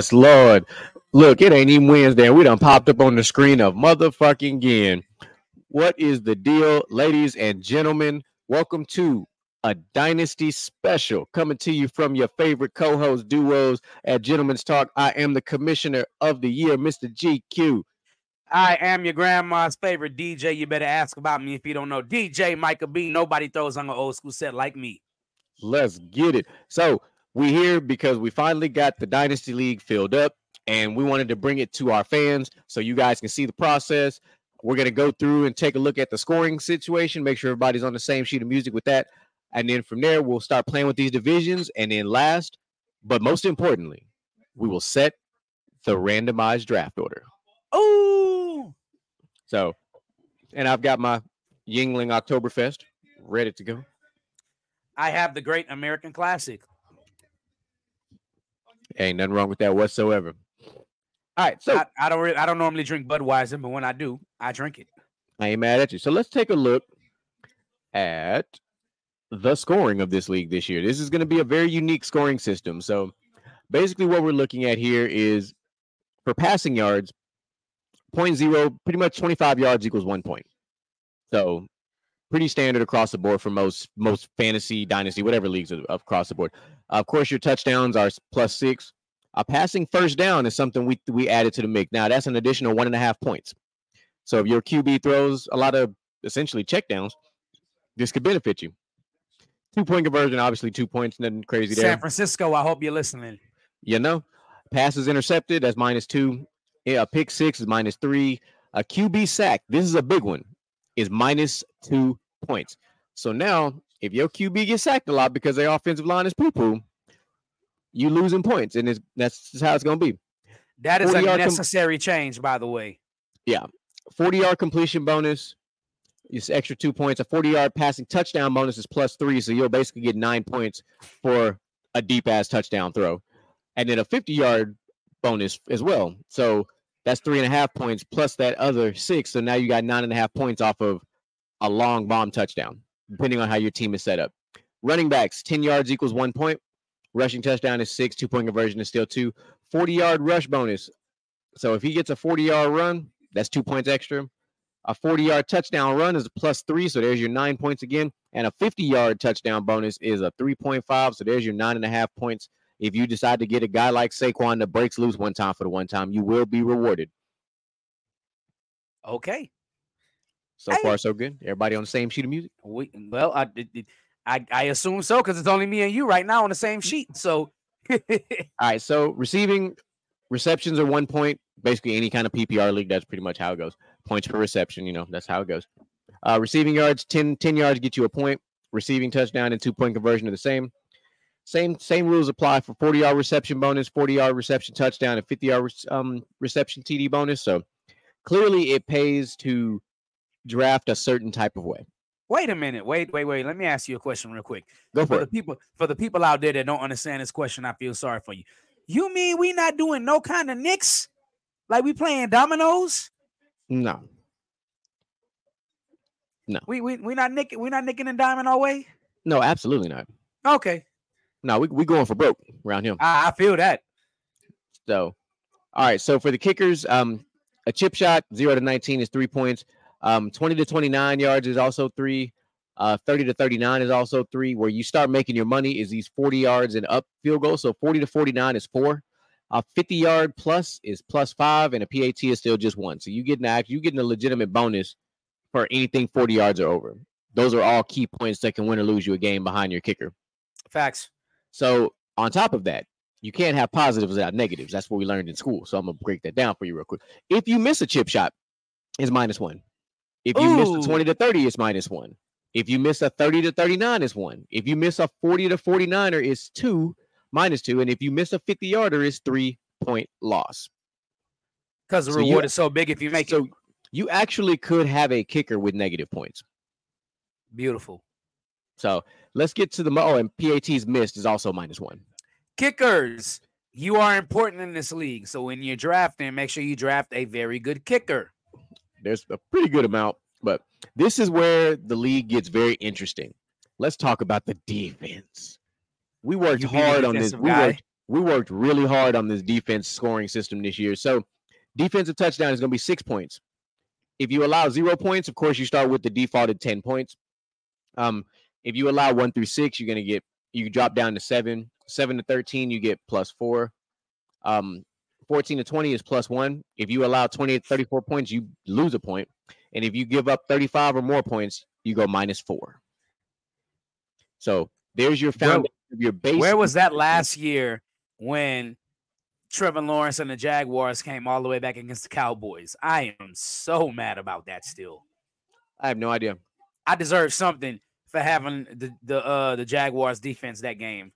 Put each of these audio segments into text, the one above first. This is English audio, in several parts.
Yes, Lord. Look, it ain't even Wednesday, and we done popped up on the screen of motherfucking again. What is the deal, ladies and gentlemen? Welcome to a Dynasty special coming to you from your favorite co host duos at Gentlemen's Talk. I am the commissioner of the year, Mr. GQ. I am your grandma's favorite DJ. You better ask about me if you don't know. DJ Michael B. Nobody throws on an old school set like me. Let's get it. So we here because we finally got the Dynasty League filled up and we wanted to bring it to our fans so you guys can see the process. We're going to go through and take a look at the scoring situation, make sure everybody's on the same sheet of music with that. And then from there, we'll start playing with these divisions. And then last, but most importantly, we will set the randomized draft order. Oh, So, and I've got my Yuengling Oktoberfest ready to go. I have the Great American Classic. Ain't nothing wrong with that whatsoever. All right, so I, I don't. Really, I don't normally drink Budweiser, but when I do, I drink it. I ain't mad at you. So let's take a look at the scoring of this league this year. This is going to be a very unique scoring system. So basically, what we're looking at here is for passing yards, point zero, pretty much 25 yards equals one point. So pretty standard across the board for most most fantasy, dynasty, whatever leagues are across the board. of course, your touchdowns are plus six. A passing first down is something we we added to the mix. Now that's an additional one and a half points. So if your QB throws a lot of essentially checkdowns, this could benefit you. Two point conversion, obviously two points, nothing crazy there. San Francisco. I hope you're listening. You know, passes intercepted, that's minus two. Yeah, a pick six is minus three. A QB sack, this is a big one, is minus two points. So now, if your QB gets sacked a lot because their offensive line is poo poo, you losing points, and it's, that's just how it's going to be. That is a 40 yard com- necessary change, by the way. Yeah, 40 yard completion bonus is extra two points. A 40 yard passing touchdown bonus is plus three. So you'll basically get nine points for a deep ass touchdown throw. And then a 50 yard bonus as well. So that's three and a half points plus that other six. So now you got nine and a half points off of a long bomb touchdown, depending on how your team is set up. Running backs, 10 yards equals one point. Rushing touchdown is six. Two point conversion is still two. 40 yard rush bonus. So if he gets a 40 yard run, that's two points extra. A 40 yard touchdown run is a plus three. So there's your nine points again. And a 50 yard touchdown bonus is a 3.5. So there's your nine and a half points. If you decide to get a guy like Saquon that breaks loose one time for the one time, you will be rewarded. Okay. So far, so good. Everybody on the same sheet of music. We, well, I, I I assume so because it's only me and you right now on the same sheet. So All right. So receiving receptions are one point. Basically, any kind of PPR league, that's pretty much how it goes. Points per reception, you know, that's how it goes. Uh, receiving yards, 10, 10 yards get you a point. Receiving touchdown and two point conversion are the same. Same same rules apply for 40 yard reception bonus, 40 yard reception touchdown, and 50 yard um, reception TD bonus. So clearly, it pays to draft a certain type of way. wait a minute. Wait, wait, wait. Let me ask you a question real quick. Go For for the people for the people out there that don't understand this question, I feel sorry for you. You mean we not doing no kind of nicks? Like we playing dominoes? No, No. We we we not nicking we not nicking and diming our way? no, absolutely not. Okay. No, we we going for broke around here. I, I feel that. So, all right. So for the kickers, um, a chip shot zero to nineteen is three points. Um, twenty to twenty nine yards is also three. Uh, thirty to thirty nine is also three. Where you start making your money is these forty yards and up field goals. So forty to forty nine is four. A fifty yard plus is plus five, and a PAT is still just one. So you getting act you getting a legitimate bonus for anything forty yards or over. Those are all key points that can win or lose you a game behind your kicker. Facts. So on top of that, you can't have positives without negatives. That's what we learned in school. So I'm gonna break that down for you real quick. If you miss a chip shot, it's minus one. If you miss Ooh. a 20 to 30, it's minus one. If you miss a 30 to 39, it's one. If you miss a 40 to 49er, it's two, minus two. And if you miss a 50 yarder, it's three point loss. Because the So you- reward is so big if you make so it. you actually could have a kicker with negative points. Beautiful. So let's get to the mo- oh, and PAT's missed is also minus one. Kickers. You are important in this league. So when you're drafting, make sure you draft a very good kicker. There's a pretty good amount, but this is where the league gets very interesting. Let's talk about the defense. We worked You being a hard on this. We worked, we worked really hard on this defense scoring system this year. So defensive touchdown is going to be six points. If you allow zero points, of course, you start with the defaulted 10 points. Um, if you allow one through six, you're going to get, you drop down to seven. Seven to 13, you get plus four. Um, 14 to 20 is plus one. If you allow 20 to 34 points, you lose a point. And if you give up 35 or more points, you go minus four. So there's your foundation of your base. Where was that last year when Trevor Lawrence and the Jaguars came all the way back against the Cowboys? I am so mad about that still. I have no idea. I deserve something for having the the uh the Jaguars defense that game.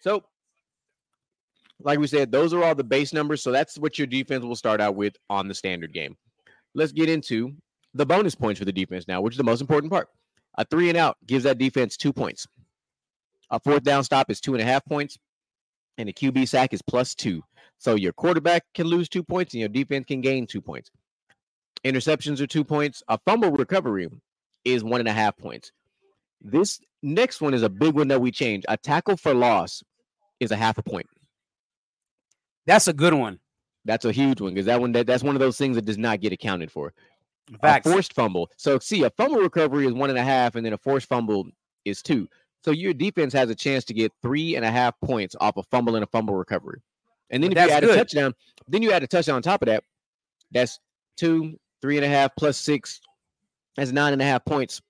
So, like we said, those are all the base numbers. So that's what your defense will start out with on the standard game. Let's get into the bonus points for the defense now, which is the most important part. A three and out gives that defense two points. A fourth down stop is two and a half points, and a QB sack is plus two. So your quarterback can lose two points, and your defense can gain two points. Interceptions are two points. A fumble recovery is one and a half points. This next one is a big one that we change. A tackle for loss is a half a point. That's a good one. That's a huge one because that one that, that's one of those things that does not get accounted for. Facts. A forced fumble. So see, a fumble recovery is one and a half, and then a forced fumble is two. So your defense has a chance to get three and a half points off a fumble and a fumble recovery. And then But if you add good. a touchdown, then you add a touchdown on top of that. That's two, three and a half plus six. That's nine and a half points.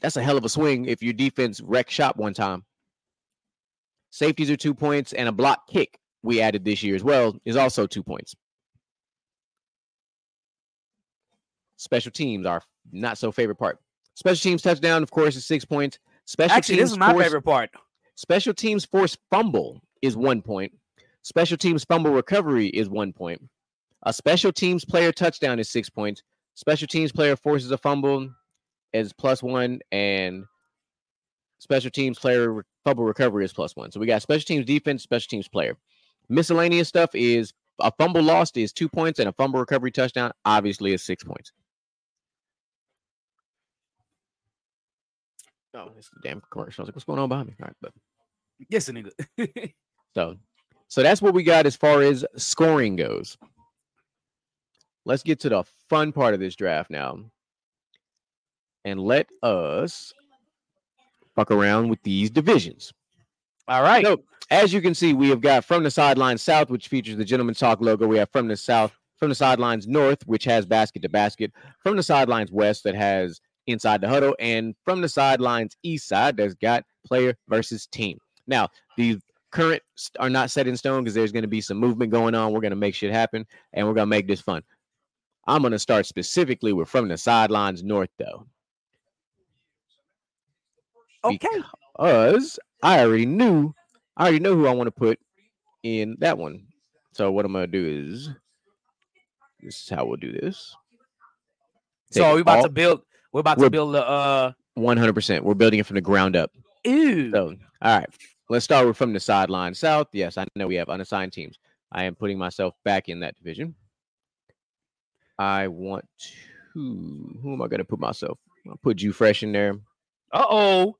That's a hell of a swing if your defense wreck shop one time. Safeties are two points, and a block kick we added this year as well is also two points. Special teams are not so favorite part. Special teams touchdown, of course, is six points. Special Actually, teams this is my force- favorite part. Special teams force fumble is one point. Special teams fumble recovery is one point. A special teams player touchdown is six points. Special teams player forces a fumble is plus one, and special teams player fumble recovery is plus one. So we got special teams defense, special teams player. Miscellaneous stuff is a fumble lost is two points, and a fumble recovery touchdown obviously is six points. Oh, it's the damn commercial. I was like, what's going on behind me? All right, but Yes, a nigga. so, so that's what we got as far as scoring goes. Let's get to the fun part of this draft now, and let us fuck around with these divisions. All right. So, as you can see, we have got from the sidelines south, which features the Gentleman Talk logo. We have from the south, from the sidelines north, which has basket to basket. From the sidelines west, that has inside the huddle, and from the sidelines east side, that's got player versus team. Now, these current are not set in stone because there's going to be some movement going on. We're going to make shit happen, and we're going to make this fun. I'm going to start specifically with from the sidelines north, though. Okay. because I already knew, I already know who I want to put in that one. So what I'm gonna do is, this is how we'll do this. So we're we about to build. We're about to We're- build the uh. 100. percent We're building it from the ground up. Ew. So all right, let's start with from the sideline south. Yes, I know we have unassigned teams. I am putting myself back in that division. I want to. Who am I gonna put myself? I'll put you fresh in there. Uh oh.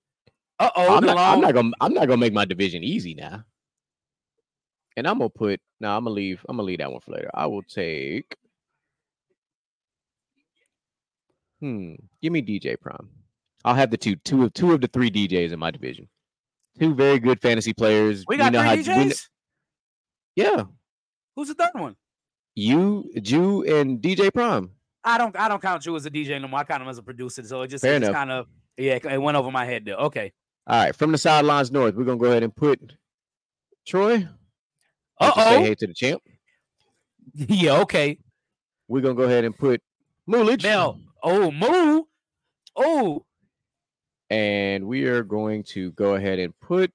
Uh oh. I'm, not, I'm not gonna I'm not gonna make my division easy now. And I'm gonna put no, I'm gonna leave. I'm gonna leave that one for later. I will take hmm. Give me DJ Prime. I'll have the two, two of two of the three DJs in my division. Two very good fantasy players. We got know three how- we DJs. yeah. Who's the third one? You, Jew, and DJ Prime. I don't. I don't count you as a DJ no more. I count him as a producer. So it just, Fair it just enough. kind of yeah. It went over my head there. Okay. All right, from the sidelines north, we're gonna go ahead and put Troy. Uh to Say oh. hey to the champ. yeah. Okay. We're gonna go ahead and put Mulich. Now. Oh, moo. Oh. and we are going to go ahead and put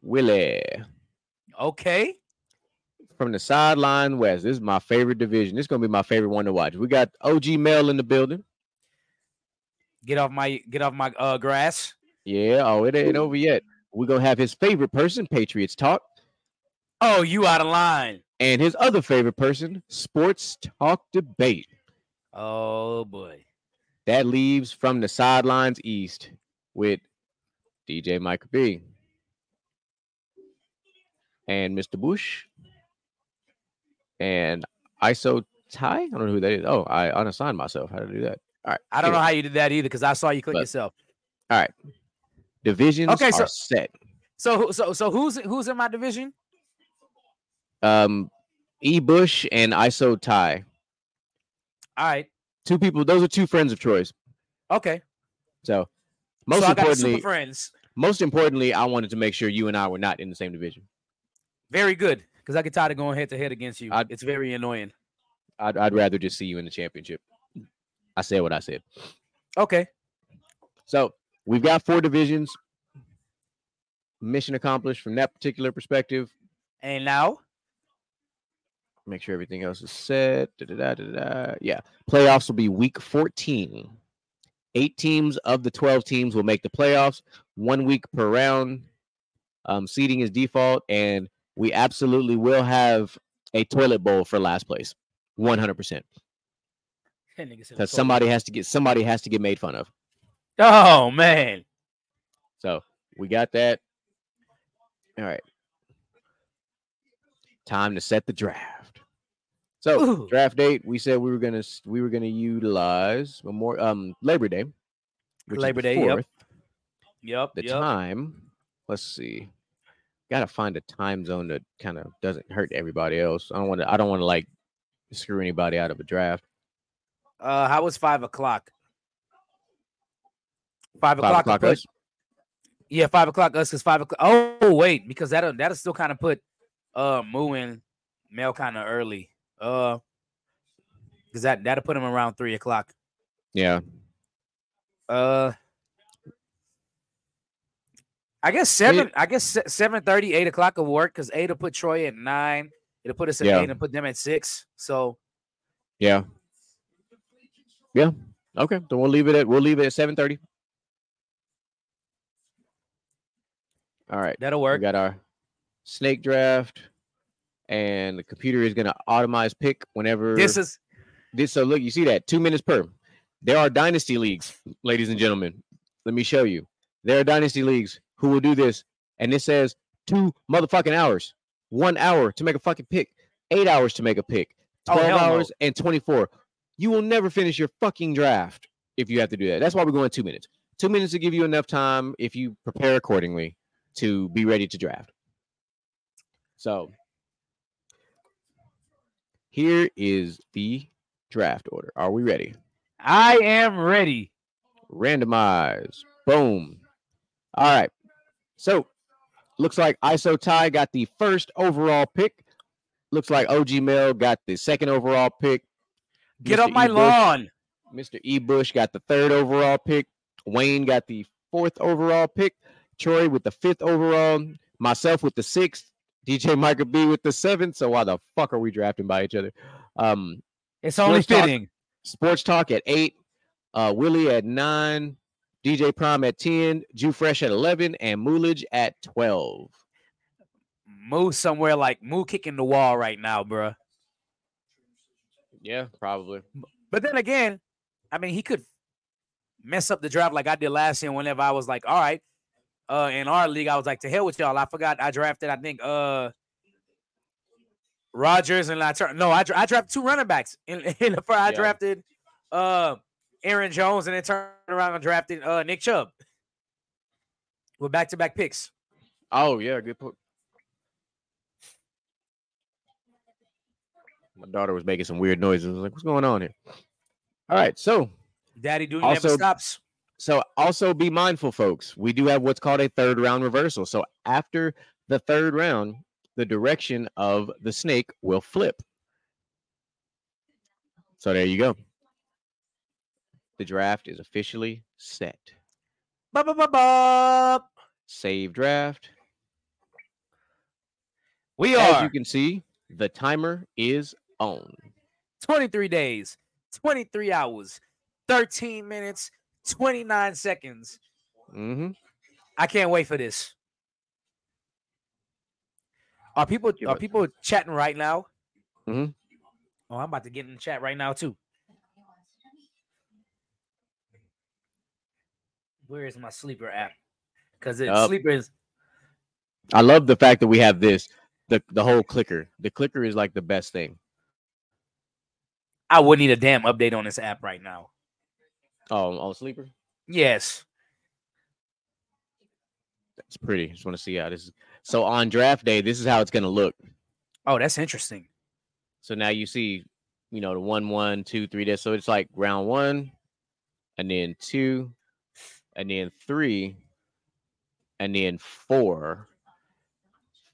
Willie Okay. from the sideline west. This is my favorite division. This is gonna be my favorite one to watch. We got OG Mel in the building. Get off my get off my uh grass. Yeah. Oh, it ain't over yet. We're gonna have his favorite person, Patriots Talk, Oh, you out of line. and his other favorite person, Sports Talk Debate. Oh boy. That leaves from the sidelines east with DJ Micah B. and Mr. Bush and ISO Ty. I don't know who that is. Oh, I unassigned myself. How to do that? All right. I don't know how you did that either because I saw you click But- yourself. All right. Divisions Okay, are so- set. So so so who's who's in my division? Um, E. Bush and ISO Ty. All right. Two people. Those are two friends of Troy's. Okay. So, most so I got super importantly, friends. most importantly, I wanted to make sure you and I were not in the same division. Very good. Because I get tired of going head to head against you. I'd- it's very annoying. I'd, I'd rather just see you in the championship. I said what I said. Okay. So we've got four divisions. Mission accomplished from that particular perspective. And now Make sure everything else is set. Da-da-da, da-da-da. Yeah. Playoffs will be week 14. Eight teams of the 12 teams will make the playoffs, one week per round. Um, seating is default, and we absolutely will have a toilet bowl for last place. 100%. that nigga said Because somebody has to get somebody has to get made fun of. Oh man. So we got that. All right. Time to set the draft. So Ooh. draft date, we said we were gonna we were gonna utilize more um Labor Day. which is the Labor Day, yep. 4th. Yep. The yep. time, let's see. Gotta find a time zone that kind of doesn't hurt everybody else. I don't want to. I don't want to like screw anybody out of a draft. Uh how was five o'clock? Five Five o'clock. us? Yeah, five o'clock us because five o'clock. Oh wait, because that'll that'll still kind of put uh Moo and Mel kind of early. Uh, because that that'll put him around three o'clock. Yeah. Uh, I guess seven. I guess se- seven thirty, eight o'clock will work because eight will put Troy at nine. It'll put us at Yeah. eight and put them at six. So Yeah. Yeah. Okay. So we'll leave it at we'll leave it at seven thirty. All right. that'll We work. got our snake draft, and the computer is gonna automate pick whenever This is this. So look, you see that two minutes per. There are dynasty leagues, ladies and gentlemen. Let me show you. There are dynasty leagues who will do this, and it says two motherfucking hours, one hour to make a fucking pick, eight hours to make a pick, Oh, twelve no. hours and twenty-four. You will never finish your fucking draft if you have to do that. That's why we're going two minutes. Two minutes to give you enough time if you prepare accordingly to be ready to draft. So here is the draft order. Are we ready? I am ready. Randomize. Boom. All right. So looks like ISO Ty got the first overall pick. Looks like OG Mel got the second overall pick. Get Mr. up my E. Bush- lawn. Mr. E. Bush got the third overall pick. Wayne got the fourth overall pick. Troy with the fifth overall. Myself with the sixth. DJ Michael B with the seventh. So why the fuck are we drafting by each other? Um, It's only Sports talk. fitting. Sports Talk at eight. Uh, Willie at nine. DJ Prime at 10. Jew Fresh at 11. And Moolage at 12. Move somewhere like Moo kicking the wall right now, bruh. Yeah, probably. But then again, I mean, he could mess up the draft like I did last year. Whenever I was like, all right, uh, in our league, I was like, to hell with y'all. I forgot I drafted. I think uh, Rogers and I turned. No, I, I drafted two running backs. In, in the first, I Yeah. drafted uh Aaron Jones and then turned around and drafted uh Nick Chubb with back to back picks. Oh, yeah, good My daughter was making some weird noises. I was like, what's going on here? All right, so Daddy never Also- stops. So also be mindful, folks. We do have what's called a third round reversal. So after the third round, the direction of the snake will flip. So there you go. The draft is officially set. Ba ba ba ba. Save draft. We As are you can see, the timer is on. 23 days, 23 hours, 13 minutes, 29 seconds. hmm I can't wait for this. Are people are people chatting right now? Mhm. Oh, I'm about to get in the chat right now too. Where is my sleeper app? Because it Yup. sleeper is I love the fact that we have this. the the whole clicker. The clicker is like the best thing. I would need a damn update on this app right now. Oh, on sleeper. Yes. That's pretty. Just want to see how this is. So on draft day, this is how it's gonna look. Oh, that's interesting. So now you see, you know, the one, one, two, three. There. So it's like round one, and then two, and then three, and then four,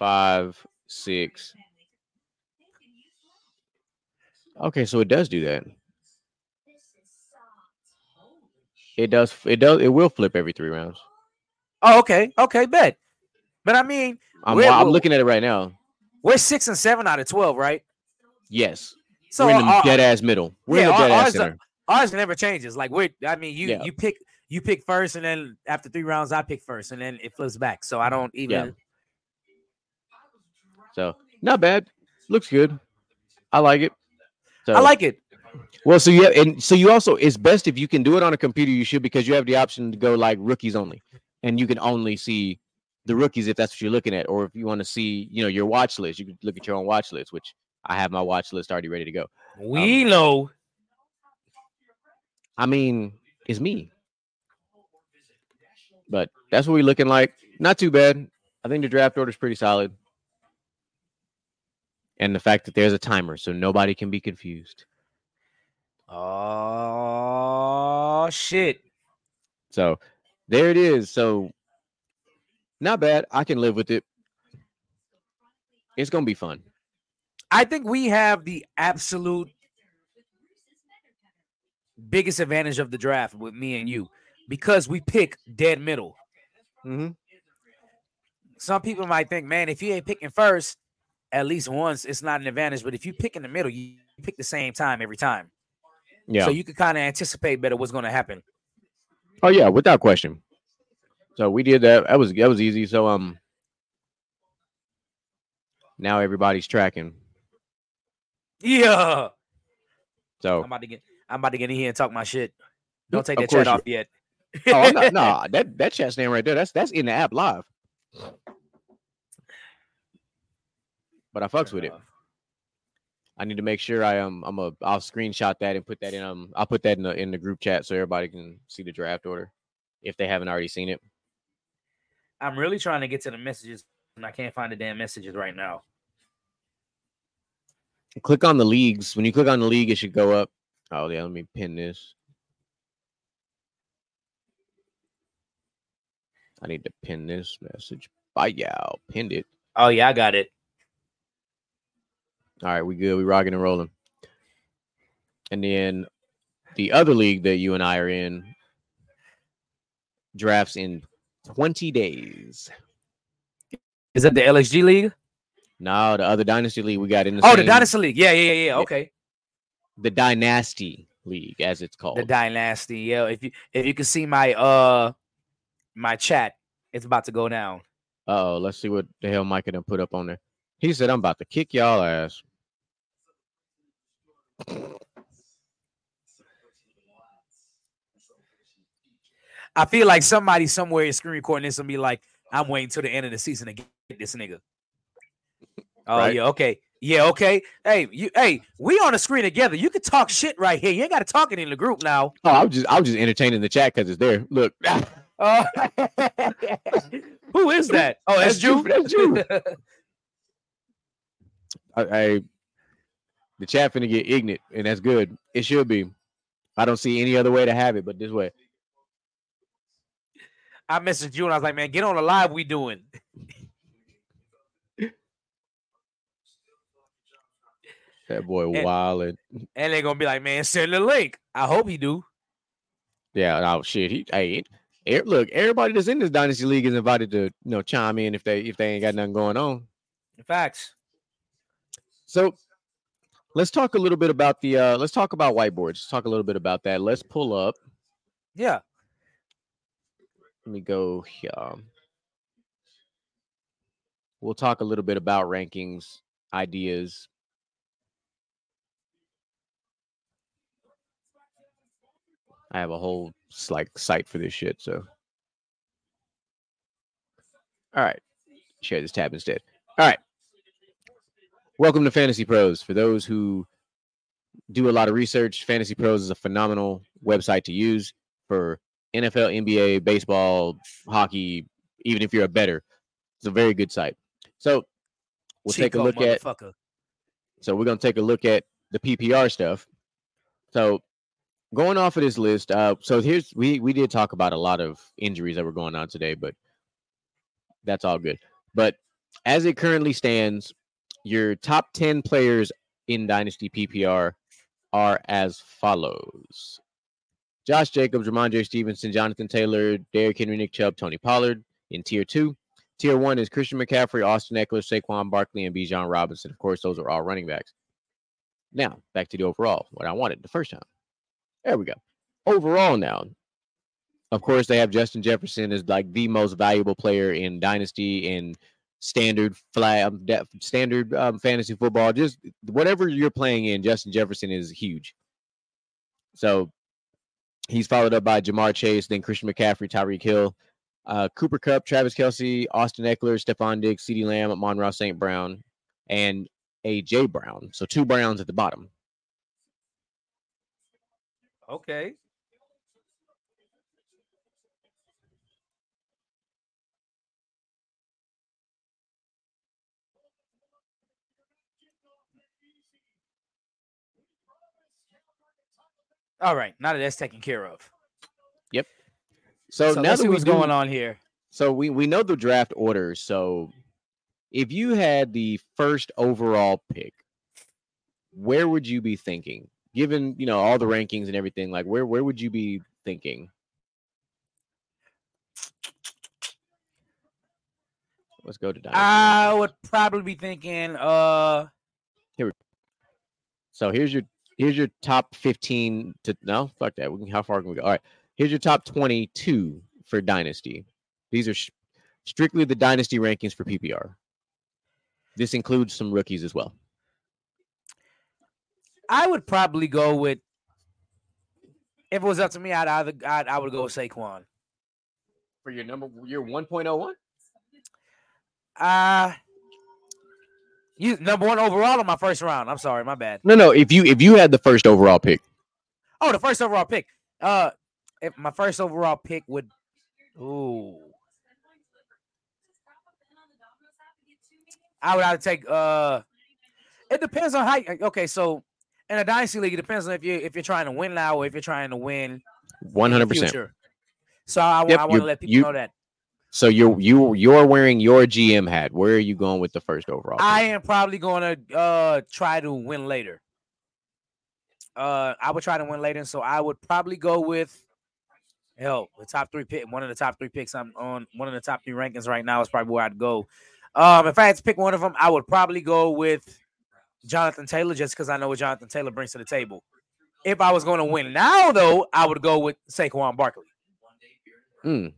five, six. Okay, so it does do that. It does. It does. It will flip every three rounds. Oh, okay. Okay, bet. But I mean, I'm, I'm looking at it right now. we're six and seven out of twelve, right? Yes, So we're in the dead ass middle. We're in yeah, the dead ass are- center. ours never changes. Like we're I mean, you Yeah. you pick you pick first, and then after three rounds, I pick first, and then it flips back. So I don't even So not bad. Looks good. I like it. So, I like it. Well, so yeah, and so you also it's best if you can do it on a computer. You should because you have the option to go like rookies only, and you can only see the rookies if that's what you're looking at, or if you want to see, you know, your watch list. You can look at your own watch list, which I have my watch list already ready to go. We um, know. I mean, it's me, but that's what we're looking like. Not too bad. I think the draft order is pretty solid, and the fact that there's a timer, so nobody can be confused. Oh shit. So there it is. So not bad. I can live with it. It's gonna be fun. I think we have the absolute biggest advantage of the draft with me and you because we pick dead middle. Mm-hmm. Some people might think, man, if you ain't picking first at least once, it's not an advantage. But if you pick in the middle, you pick the same time every time. Yeah. So you can kind of anticipate better what's going to happen. oh yeah, without question. So we did that. That was that was easy. So um now everybody's tracking. Yeah. So I'm about to get I'm about to get in here and talk my shit. Don't take that chat off yet. oh, I'm nah, that that chat stand right there. That's that's in the app live. But I fucks with it. I need to make sure I um I'm a I'll screenshot that and put that in um I'll put that in the in the group chat so everybody can see the draft order if they haven't already seen it. I'm really trying to get to the messages and I can't find the damn messages right now. Click on the leagues. When you click on the league, it should go up. Oh yeah, let me pin this. I need to pin this message. Bye yeah, pinned it. Oh yeah, I got it. All right, we good. We rocking and rolling. And then the other league that you and I are in drafts in 20 days. Is that the LXG league? No, the other dynasty league we got in the Oh, the Dynasty League. Yeah, yeah, yeah, yeah. Yeah. Okay. the dynasty league as it's called. The Dynasty. Yeah. If you if you can see my uh my chat, it's about to go down. oh, let's see what the hell Micah done put up on there. He said, I'm about to kick y'all ass. I feel like somebody somewhere is screen recording this and be like, I'm waiting till the end of the season to get this nigga. Oh Right. yeah, okay. Yeah, okay. Hey, you hey, we on the screen together. You can talk shit right here. You ain't gotta talk it in the group now. Oh, I'm just I was just entertaining the chat because it's there. Look. Uh, who is that? Oh, that's, That's you, Drew. that's you. I, I the chat finna get ignorant, and that's good. It should be. I don't see any other way to have it but this way. I messaged you and I was like, man, get on the live we doing. That boy And- wild and they're gonna be like, man, send the link. I hope he do. yeah, oh shit. He hey, look, everybody that's in this dynasty league is invited to you know chime in if they if they ain't got nothing going on. Facts. So let's talk a little bit about the uh let's talk about whiteboards. Let's talk a little bit about that. Let's pull up. Yeah. Let me go here. We'll talk a little bit about rankings, ideas. I have a whole like site for this shit, so all right. Share this tab instead. All right. Welcome to Fantasy Pros. For those who do a lot of research, Fantasy Pros is a phenomenal website to use for NFL, NBA, baseball, hockey, even if you're a better. It's a very good site. So we'll take a look at so we're gonna take a look at the PPR stuff. So going off of this list, uh, so here's we we did talk about a lot of injuries that were going on today, but that's all good. But as it currently stands, your top ten players in Dynasty PPR are as follows: Josh Jacobs, Rhamondre Stevenson, Jonathan Taylor, Derrick Henry, Nick Chubb, Tony Pollard in tier two. Tier one is Christian McCaffrey, Austin Ekeler, Saquon Barkley, and Bijan Robinson. Of course, those are all running backs. Now, back to the overall, what I wanted the first time. There we go. Overall, now, of course, they have Justin Jefferson as like the most valuable player in Dynasty and standard flat, um, standard um, fantasy football. Just whatever you're playing in, Justin Jefferson is huge. So he's followed up by Ja'Marr Chase, then Christian McCaffrey, Tyreek Hill, uh, Cooper Kupp, Travis Kelce, Austin Ekeler, Stefon Diggs, CeeDee Lamb, Amon-Ra St. Brown, and AJ Brown. So two Browns at the bottom. Okay. All right, now that that's taken care of. So, So, now let's that see what's do- going on here. So we we know the draft order. So if you had the first overall pick, where would you be thinking? Given you know all the rankings and everything, like where where would you be thinking? Let's go to Dynasty. I would probably be thinking, uh, Here. So here's your here's your top 15 to no fuck that. We can, how far can we go? All right. Here's your top 22 for Dynasty. These are sh- strictly the Dynasty rankings for PPR. This includes some rookies as well. I would probably go with. If it was up to me, I'd either I'd, I would go with Saquon. For your number your 1.01? Uh you number one overall in my first round. I'm sorry, my bad. No, no. If you if you had the first overall pick, Oh, the first overall pick. Uh, if my first overall pick would, ooh, I would have to take. Uh, it depends on how. Okay, so in a dynasty league, it depends on if you if you're trying to win now or if you're trying to win 100%. future. So I, Yep, want to let people you- know that So you're you you're wearing your GM hat. Where are you going with the first overall? I am probably going to uh try to win later. Uh, I would try to win later, so I would probably go with hell the top three pick. One of the top three picks I'm on. One of the top three rankings right now is probably where I'd go. Um, if I had to pick one of them, I would probably go with Jonathan Taylor, just because I know what Jonathan Taylor brings to the table. If I was going to win now, though, I would go with Saquon Barkley. Mm.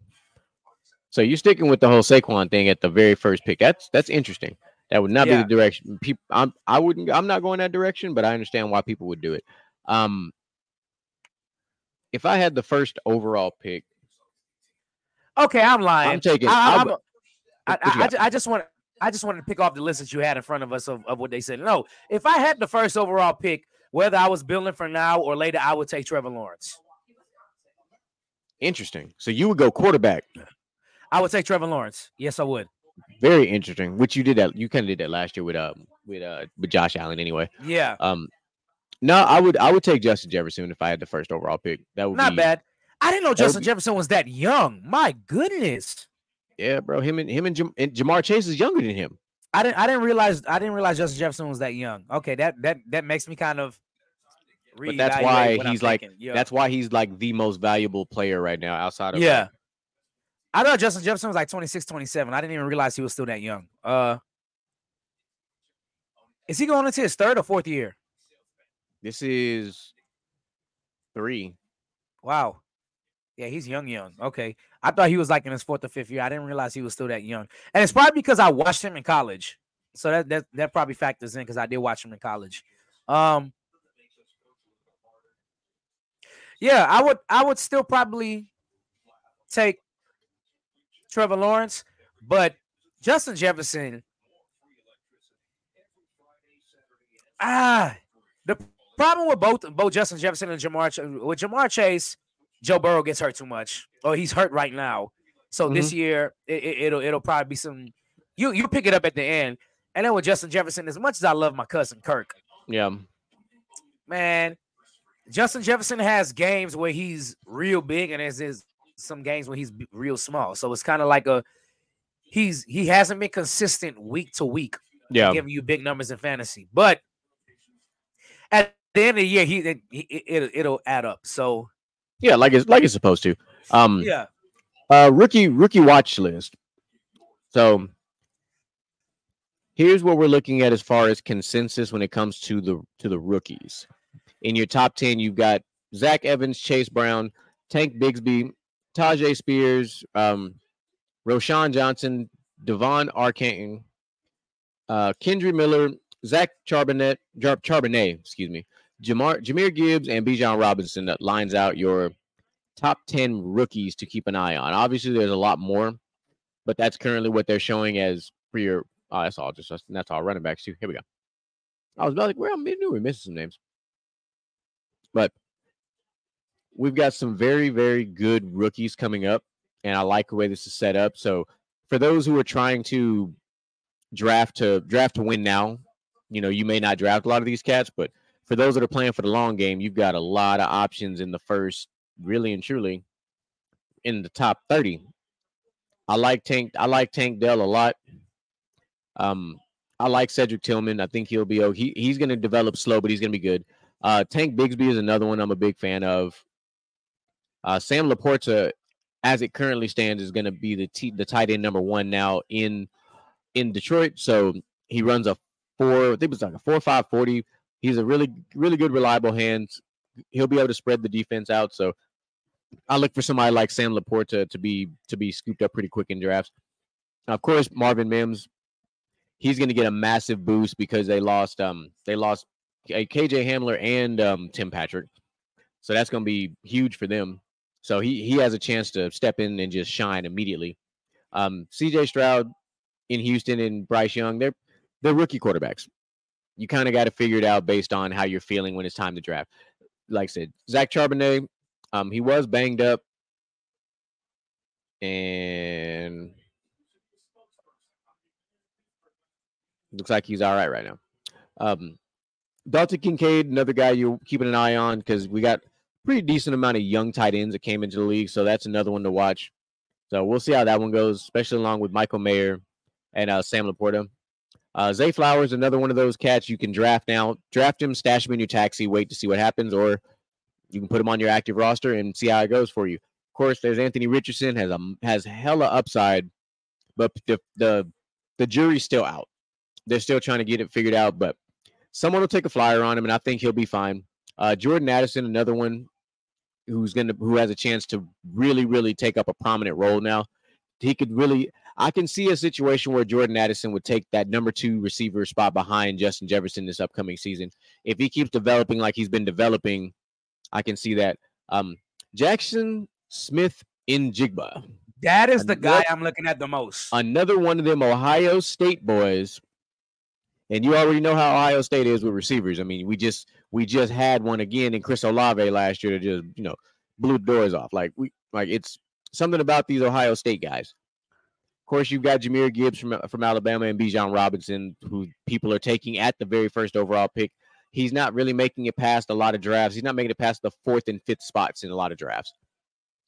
So you're sticking with the whole Saquon thing at the very first pick. That's that's interesting. That would not Yeah. be the direction people. I'm I wouldn't. I'm not going that direction, but I understand why people would do it. Um, if I had the first overall pick, Okay, I'm lying. I'm taking. I, I'm- I, I, I, I just want I just wanted to pick off the list that you had in front of us of, of what they said. No, if I had the first overall pick, whether I was building for now or later, I would take Trevor Lawrence. interesting. So you would go quarterback. I would take Trevor Lawrence. Yes, I would. Very interesting. Which you did that. You kind of did that last year with um with uh with Josh Allen anyway. Yeah, Um, no, I would I would take Justin Jefferson if I had the first overall pick. That would not be, bad. I didn't know Justin be- Jefferson was that young. My goodness. Yeah, bro. Him and him and, Jam- and Ja'Marr Chase is younger than him. I didn't I didn't realize I didn't realize Justin Jefferson was that young. Okay, that that that makes me kind of But that's why I'm he's like yeah. that's why he's like the most valuable player right now outside of uh, yeah. I thought Justin Jefferson was like 26, 27. I didn't even realize he was still that young. Uh is he going into his third or fourth year? This is three. Wow. Yeah, he's young, young. Okay. I thought he was like in his fourth or fifth year. I didn't realize he was still that young. And it's probably because I watched him in college. So that that, that probably factors in because I did watch him in college. Um Yeah, I would I would still probably take Trevor Lawrence, but Justin Jefferson Ah, the problem with both both Justin Jefferson and Ja'Marr Ch- with Ja'Marr Chase, Joe Burrow gets hurt too much. Oh, he's hurt right now. So Mm-hmm. this year it, it, it'll it'll probably be some you you pick it up at the end. And then with Justin Jefferson, as much as I love my cousin Kirk, Yeah. man, Justin Jefferson has games where he's real big, and there's, there's some games when he's real small. So it's kind of like a he's he hasn't been consistent week to week, Yeah. giving you big numbers in fantasy. But at the end of the year, he, it, it, it'll add up. So Yeah, like it's like it's supposed to. Um yeah, uh rookie rookie watch list. So here's what we're looking at as far as consensus when it comes to the to the rookies. In your top 10, you've got Zach Evans, Chase Brown, Tank Bigsby, Tyjae Spears, um, Roschon Johnson, Devon Achane, uh, Kendre Miller, Zach Charbonnet, Charbonnet, excuse me, Jamar, Jahmyr Gibbs, and Bijan Robinson that lines out your top 10 rookies to keep an eye on. Obviously, there's a lot more, but that's currently what they're showing as for your. Oh, that's all. Just that's, all running backs too. Here we go. I was about like, well, we knew we missing some names, but we've got some very, very good rookies coming up, and I like the way this is set up. So, for those who are trying to draft to draft to win now, you know, you may not draft a lot of these cats, but for those that are playing for the long game, you've got a lot of options in the first, really and truly, in the top 30. I like Tank, I like Tank Dell a lot. Um, I like Cedric Tillman. I think he'll be oh, he he's gonna develop slow, but he's gonna be good. Uh Tank Bigsby is another one I'm a big fan of. Uh Sam LaPorta, as it currently stands, is gonna be the t- the tight end number one now in in Detroit. So he runs a four, I think it was like a four five forty. He's a really, really good, reliable hand. He'll be able to spread the defense out. So I look for somebody like Sam LaPorta to be to be scooped up pretty quick in drafts. Of course, Marvin Mims, he's going to get a massive boost because they lost um they lost KJ Hamler and um, Tim Patrick, so that's going to be huge for them. So he he has a chance to step in and just shine immediately. Um, CJ Stroud in Houston and Bryce Young, they're they're rookie quarterbacks. You kind of got to figure it out based on how you're feeling when it's time to draft. Like I said, Zach Charbonnet, um, he was banged up, and looks like he's all right right now. Um, Dalton Kincaid, another guy you're keeping an eye on because we got pretty decent amount of young tight ends that came into the league, so that's another one to watch. So we'll see how that one goes, especially along with Michael Mayer and uh, Sam LaPorta. Uh, Zay Flowers, another one of those cats you can draft now. Draft him, stash him in your taxi, wait to see what happens, or you can put him on your active roster and see how it goes for you. Of course, there's Anthony Richardson has a has hella upside, but the the the jury's still out. They're still trying to get it figured out, but someone will take a flyer on him, and I think he'll be fine. Uh, Jordan Addison, another one who's gonna who has a chance to really really take up a prominent role now. He could really. I can see a situation where Jordan Addison would take that number two receiver spot behind Justin Jefferson this upcoming season. If he keeps developing like he's been developing, I can see that. Um, Jackson Smith in Jigba, that is the guy I'm looking at the most. another one of them Ohio State boys. And you already know how Ohio State is with receivers. I mean, we just we just had one again in Chris Olave last year that just you know blew doors off. Like we like it's something about these Ohio State guys. Of course, you've got Jahmyr Gibbs from from Alabama and Bijan Robinson, who people are taking at the very first overall pick. He's not really making it past a lot of drafts. He's not making it past the fourth and fifth spots in a lot of drafts.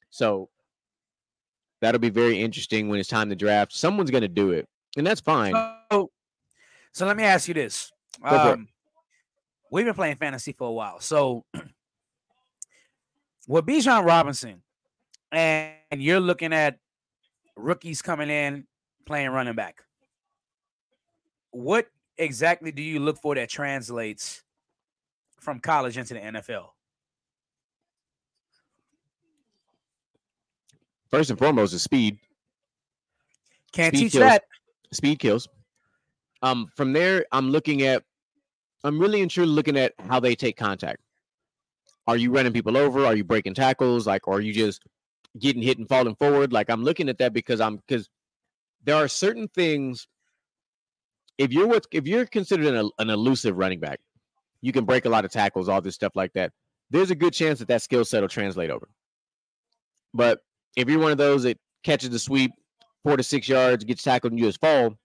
So that'll be very interesting when it's time to draft. Someone's going to do it, and that's fine. So, so let me ask you this. Um, we've been playing fantasy for a while. So with Bijan Robinson, and you're looking at rookies coming in playing running back, what exactly do you look for that translates from college into the NFL? First and foremost is speed. Can't Speed teach kills. that. Speed kills. Um, from there, I'm looking at. I'm really and truly looking at how they take contact. Are you running people over? Are you breaking tackles? Like, or are you just getting hit and falling forward? Like, I'm looking at that because I'm because there are certain things. If you're what if you're considered an, an elusive running back, You can break a lot of tackles, all this stuff like that. There's a good chance that that skill set will translate over. But if you're one of those that catches the sweep four to six yards, gets tackled, and you just fall,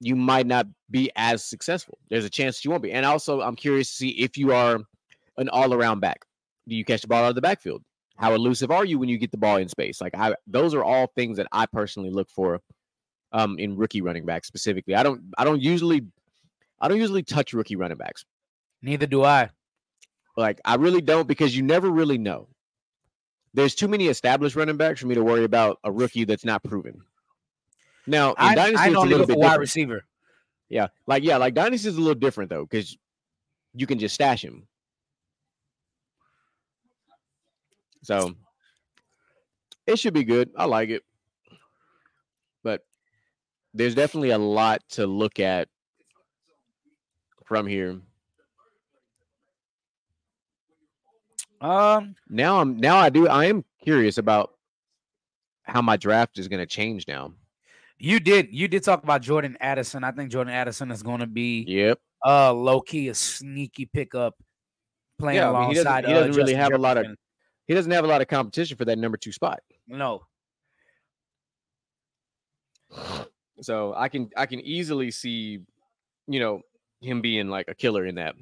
you might not be as successful. There's a chance you won't be. And also, I'm curious to see if you are an all-around back. Do you catch the ball out of the backfield? How elusive are you when you get the ball in space? Like I, those are all things that I personally look for um, in rookie running backs specifically. I don't, I don't usually, I don't usually touch rookie running backs. Neither do I. Like I really don't because you never really know. There's too many established running backs for me to worry about a rookie that's not proven. Now, I, Dynasty, I little look for bit wide different. receiver. Yeah, like yeah, like Dynasty is a little different though because you can just stash him. So it should be good. I like it, but there's definitely a lot to look at from here. Um, Now I'm now I do I am curious about how my draft is going to change now. You did you did talk about Jordan Addison. I think Jordan Addison is going to be Yep. uh low key a sneaky pickup playing Yeah, I mean, he doesn't- alongside. he doesn't uh, really Justin have a lot of- He doesn't have a lot of competition for that number 2 spot. no. So I can I can easily see, you know, him being like a killer in that.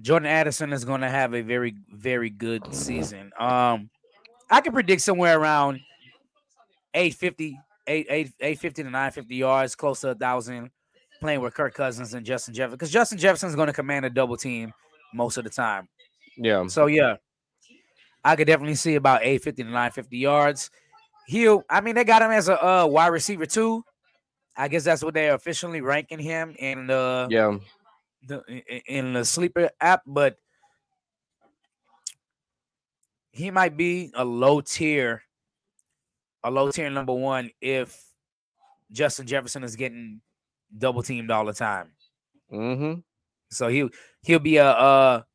Jordan Addison is going to have a very, very good season. Um, I can predict somewhere around 850, 8, 8, 850 to 950 yards, close to a thousand, playing with Kirk Cousins and Justin Jefferson. Because Justin Jefferson is going to command a double team most of the time. Yeah. So yeah, I could definitely see about 850 to 950 yards. He'll, I mean, they got him as a uh, wide receiver too. I guess that's what they're officially ranking him in the Yeah. the in the sleeper app, but he might be a low tier, a low tier number one if Justin Jefferson is getting double teamed all the time. Mm-hmm. So he'll he'll be a a,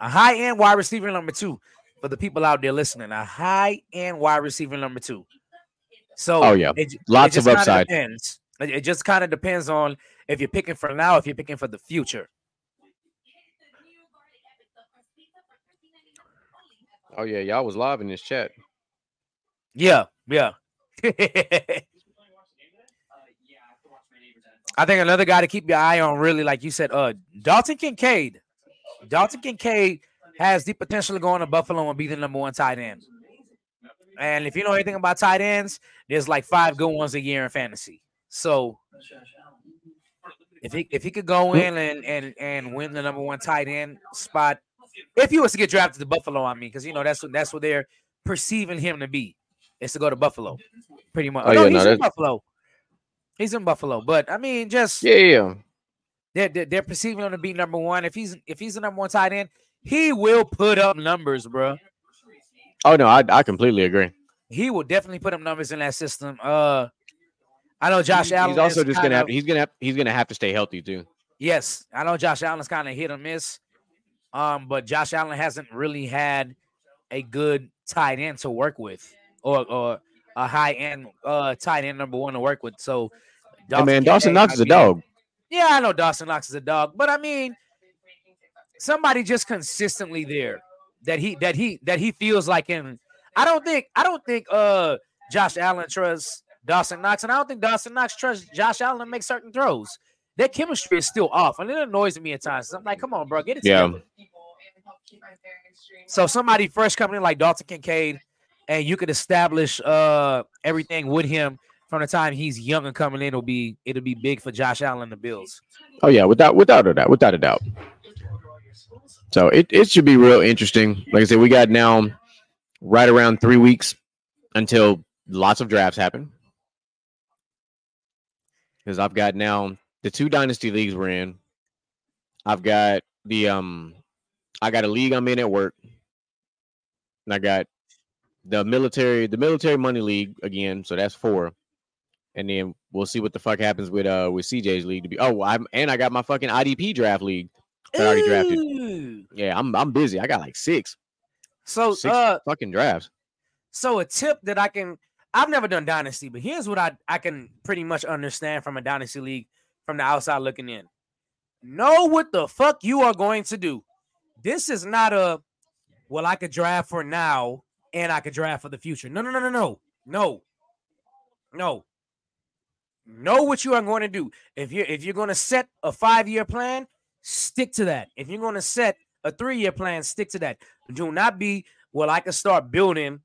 a high end wide receiver number two for the people out there listening. A high end wide receiver number two. So Oh, yeah. it, j- it just kinda upside. Depends. It, it just kind of depends on if you're picking for now, if you're picking for the future. Oh yeah, y'all was live in this chat. Yeah, yeah. I think another guy to keep your eye on, really, like you said, uh, Dalton Kincaid. Dalton Kincaid has the potential to go to Buffalo and be the number one tight end. And if you know anything about tight ends, there's like five good ones a year in fantasy. So if he if he could go in and and and win the number one tight end spot, if he was to get drafted to Buffalo, I mean, because you know that's what that's what they're perceiving him to be, is to go to Buffalo, pretty much. Oh, no, yeah, he's no, in Buffalo. He's in Buffalo, but I mean, just Yeah, yeah. they're, they're they're perceiving him to be number one. If he's if he's the number one tight end, he will put up numbers, bro. Oh no, I I completely agree. He will definitely put up numbers in that system. Uh, I know Josh Allen. He's also just gonna have he's gonna have, he's gonna have to stay healthy too. Yes, I know Josh Allen's kind of hit or miss. Um, but Josh Allen hasn't really had a good tight end to work with, or or a high end uh tight end number one to work with. So, Hey, man, Dawson Knox is a dog. Yeah, I know Dawson Knox is a dog, but I mean, somebody just consistently there that he that he that he feels like in. I don't think I don't think uh Josh Allen trusts Dawson Knox, and I don't think Dawson Knox trusts Josh Allen to make certain throws. Their chemistry is still off, and it annoys me at times. I'm like, come on, bro, get it Yeah. together. So somebody fresh coming in like Dalton Kincaid, and you could establish uh everything with him from the time he's young and coming in. It'll be it'll be big for Josh Allen and the Bills. Oh yeah, without without a doubt, without a doubt. So it, it should be real interesting. Like I said, we got now right around three weeks until lots of drafts happen. Because I've got now the two dynasty leagues we're in. I've got the um I got a league I'm in at work. And I got the military, the military money league again. So that's four. And then we'll see what the fuck happens with uh with CJ's league to be. Oh, I'm and I got my fucking IDP draft league. I already drafted. Ooh. Yeah, I'm I'm busy. I got like six, So six uh fucking drafts. so a tip that I can I've never done dynasty, but here's what I I can pretty much understand from a dynasty league from the outside looking in. Know what the fuck you are going to do. This is not a well, I could draft for now and I could draft for the future. No, no, no, no, no, no, no. Know what you are going to do. If you're if you're going to set a five year plan, stick to that. If you're going to set a three year plan, stick to that. Do not be well. I can start building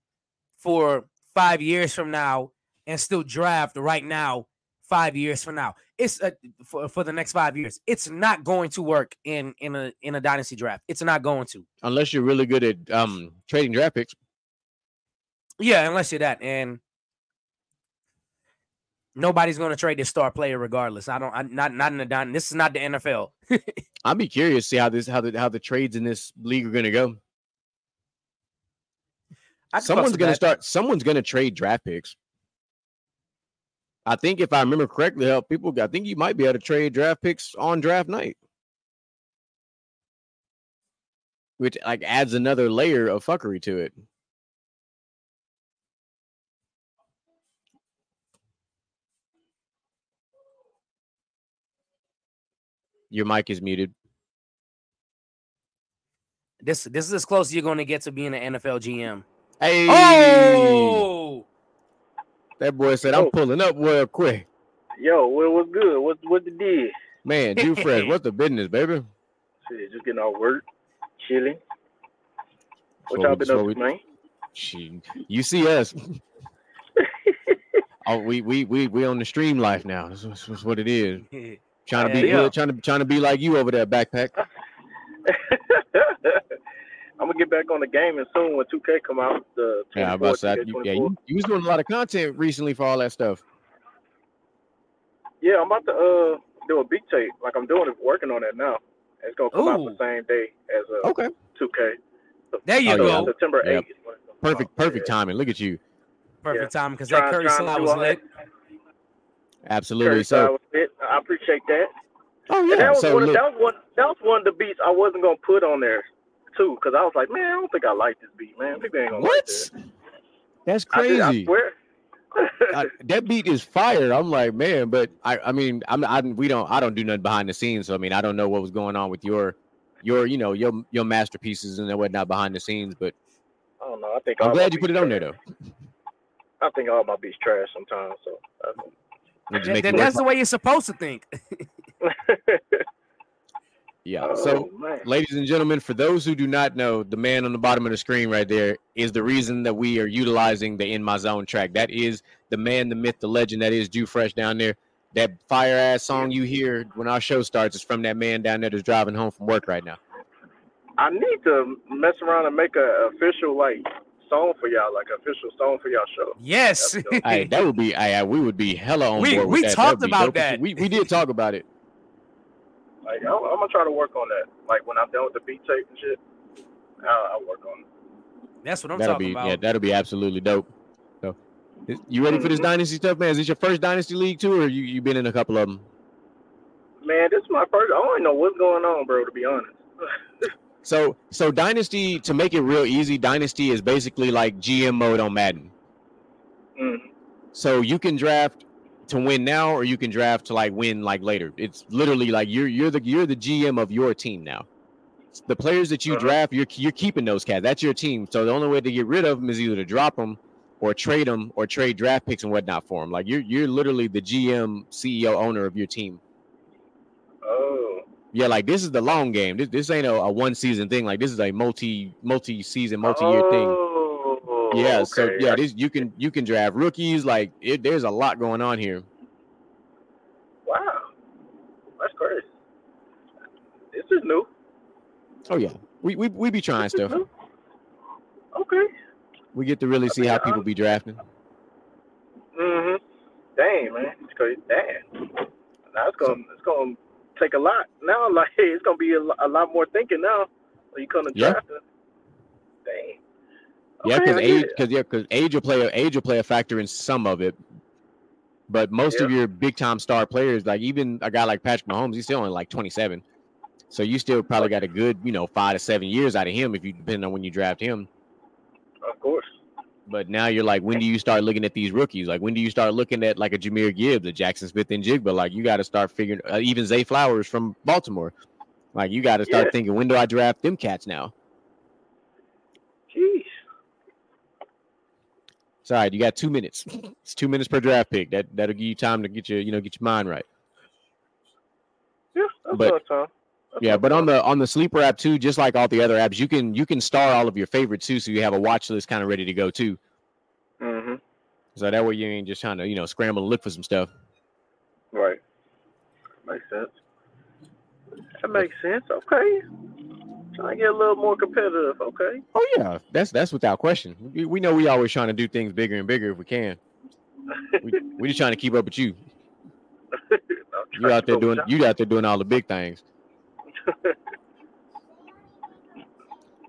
for five years from now and still draft right now. Five years from now, it's a, for, for the next five years. It's not going to work in in a in a dynasty draft. It's not going to unless you're really good at um trading draft picks. Yeah, unless you're that, and nobody's going to trade this star player regardless. I don't. I, not not in the dynasty. This is not the NFL. I'd be curious to see how this how the how the trades in this league are going to go. Someone's going to start. Someone's going to trade draft picks. I think if I remember correctly, help people. I think you might be able to trade draft picks on draft night, which like adds another layer of fuckery to it. Your mic is muted. This this is as close as you're going to get to being an NFL GM. Hey. Oh. That boy said, "I'm pulling up real quick." Yo, what was good? What what the deal? Man, you fresh. What's the business, baby? Shit, just getting off work, chilling. What y'all been up to, man? She, you see us. oh, we we we we on the stream life now. That's, that's what it is. Trying to be yeah. good, trying to trying to be like you over there, backpack. I'm gonna get back on the gaming soon when 2K come out. The yeah, about that. You, yeah, you, you was doing a lot of content recently for all that stuff. Yeah, I'm about to uh do a beat tape. Like I'm doing it, working on it now. It's gonna come Ooh. out the same day as uh okay 2K. So, there you oh, go. September 8th. Perfect, perfect yeah. timing. Look at you. Perfect yeah. timing because that Curry slide was lit. Absolutely. So I appreciate that. Oh yeah. that was, so one, of, that was one. That was one of the beats I wasn't gonna put on there too, because I was like, man, I don't think I like this beat, man. People ain't gonna what? Like That's crazy. I, I swear. I, that beat is fired. I'm like, man, but I, I mean, I'm, I, we don't, I don't do nothing behind the scenes. So I mean, I don't know what was going on with your, your, you know, your, your masterpieces and whatnot behind the scenes. But I don't know. I think I'm glad you put it on there though. I think all my beats trash sometimes. So. Uh, that, that's the way you're supposed to think. yeah. Oh, so, man. ladies and gentlemen, for those who do not know, the man on the bottom of the screen right there is the reason that we are utilizing the In My Zone track. That is the man, the myth, the legend. That is Drew Fresh down there. That fire ass song you hear when our show starts is from that man down there that's driving home from work right now. I need to mess around and make a official like song for y'all, like official song for y'all show. Yes, hey, that would be. I, we would be hella on we, board. We that. talked about that. We we did talk about it. Like I'm, I'm, gonna try to work on that. Like when I'm done with the beat tape and shit, I'll, I'll work on it. That's what I'm that'll talking be, about. Yeah, that'll be absolutely dope. So, you ready mm-hmm. for this mm-hmm. dynasty stuff, man? Is this your first dynasty league too, or you you been in a couple of them? Man, this is my first. I don't know what's going on, bro. To be honest. So so Dynasty to make it real easy, Dynasty is basically like GM mode on Madden. Mm. So you can draft to win now, or you can draft to like win like later. It's literally like you're you're the you're the GM of your team now. The players that you uh-huh. draft, you're you're keeping those cats. That's your team. So the only way to get rid of them is either to drop them or trade them or trade draft picks and whatnot for them. Like you're you're literally the GM, CEO, owner of your team. Oh. Yeah, like this is the long game. This this ain't a, a one season thing. Like this is a multi multi season, multi year oh, thing. Yeah, okay. so yeah, this you can you can draft rookies. Like it, there's a lot going on here. Wow, that's crazy. This is new. Oh yeah, we we we be trying this stuff. Okay. We get to really see how people be drafting. Mhm. Dang man, it's crazy. Damn. Now it's gonna it's gonna take a lot now. Like it's gonna be a, a lot more thinking now. Are you gonna draft yeah. Dang. Yeah, because age, because yeah, because age will play a age will play a factor in some of it. But most yeah. of your big time star players, like even a guy like Patrick Mahomes, he's still only like 27. So you still probably got a good, you know, five to seven years out of him if you depending on when you draft him. Of course. But now you're like, when do you start looking at these rookies? Like, when do you start looking at like a Jahmyr Gibbs, a Jaxon Smith-Njigba? Like, you got to start figuring. Uh, even Zay Flowers from Baltimore. Like, you got to start Yeah. thinking, when do I draft them cats now? Jeez. It's all right. You got two minutes. It's two minutes per draft pick. That that'll give you time to get your you know get your mind right. Yeah, that's But- time. That's Yeah, but on the on the sleeper app too, just like all the other apps, you can you can star all of your favorites too, so you have a watch list kind of ready to go too. Mhm. So that way you ain't just trying to you know scramble and look for some stuff. Right. Makes sense. That makes sense. Okay. Trying to get a little more competitive. Okay. Oh yeah, that's that's without question. We, we know we always trying to do things bigger and bigger if we can. We we just trying to keep up with you. You out there doing you out there doing all the big things.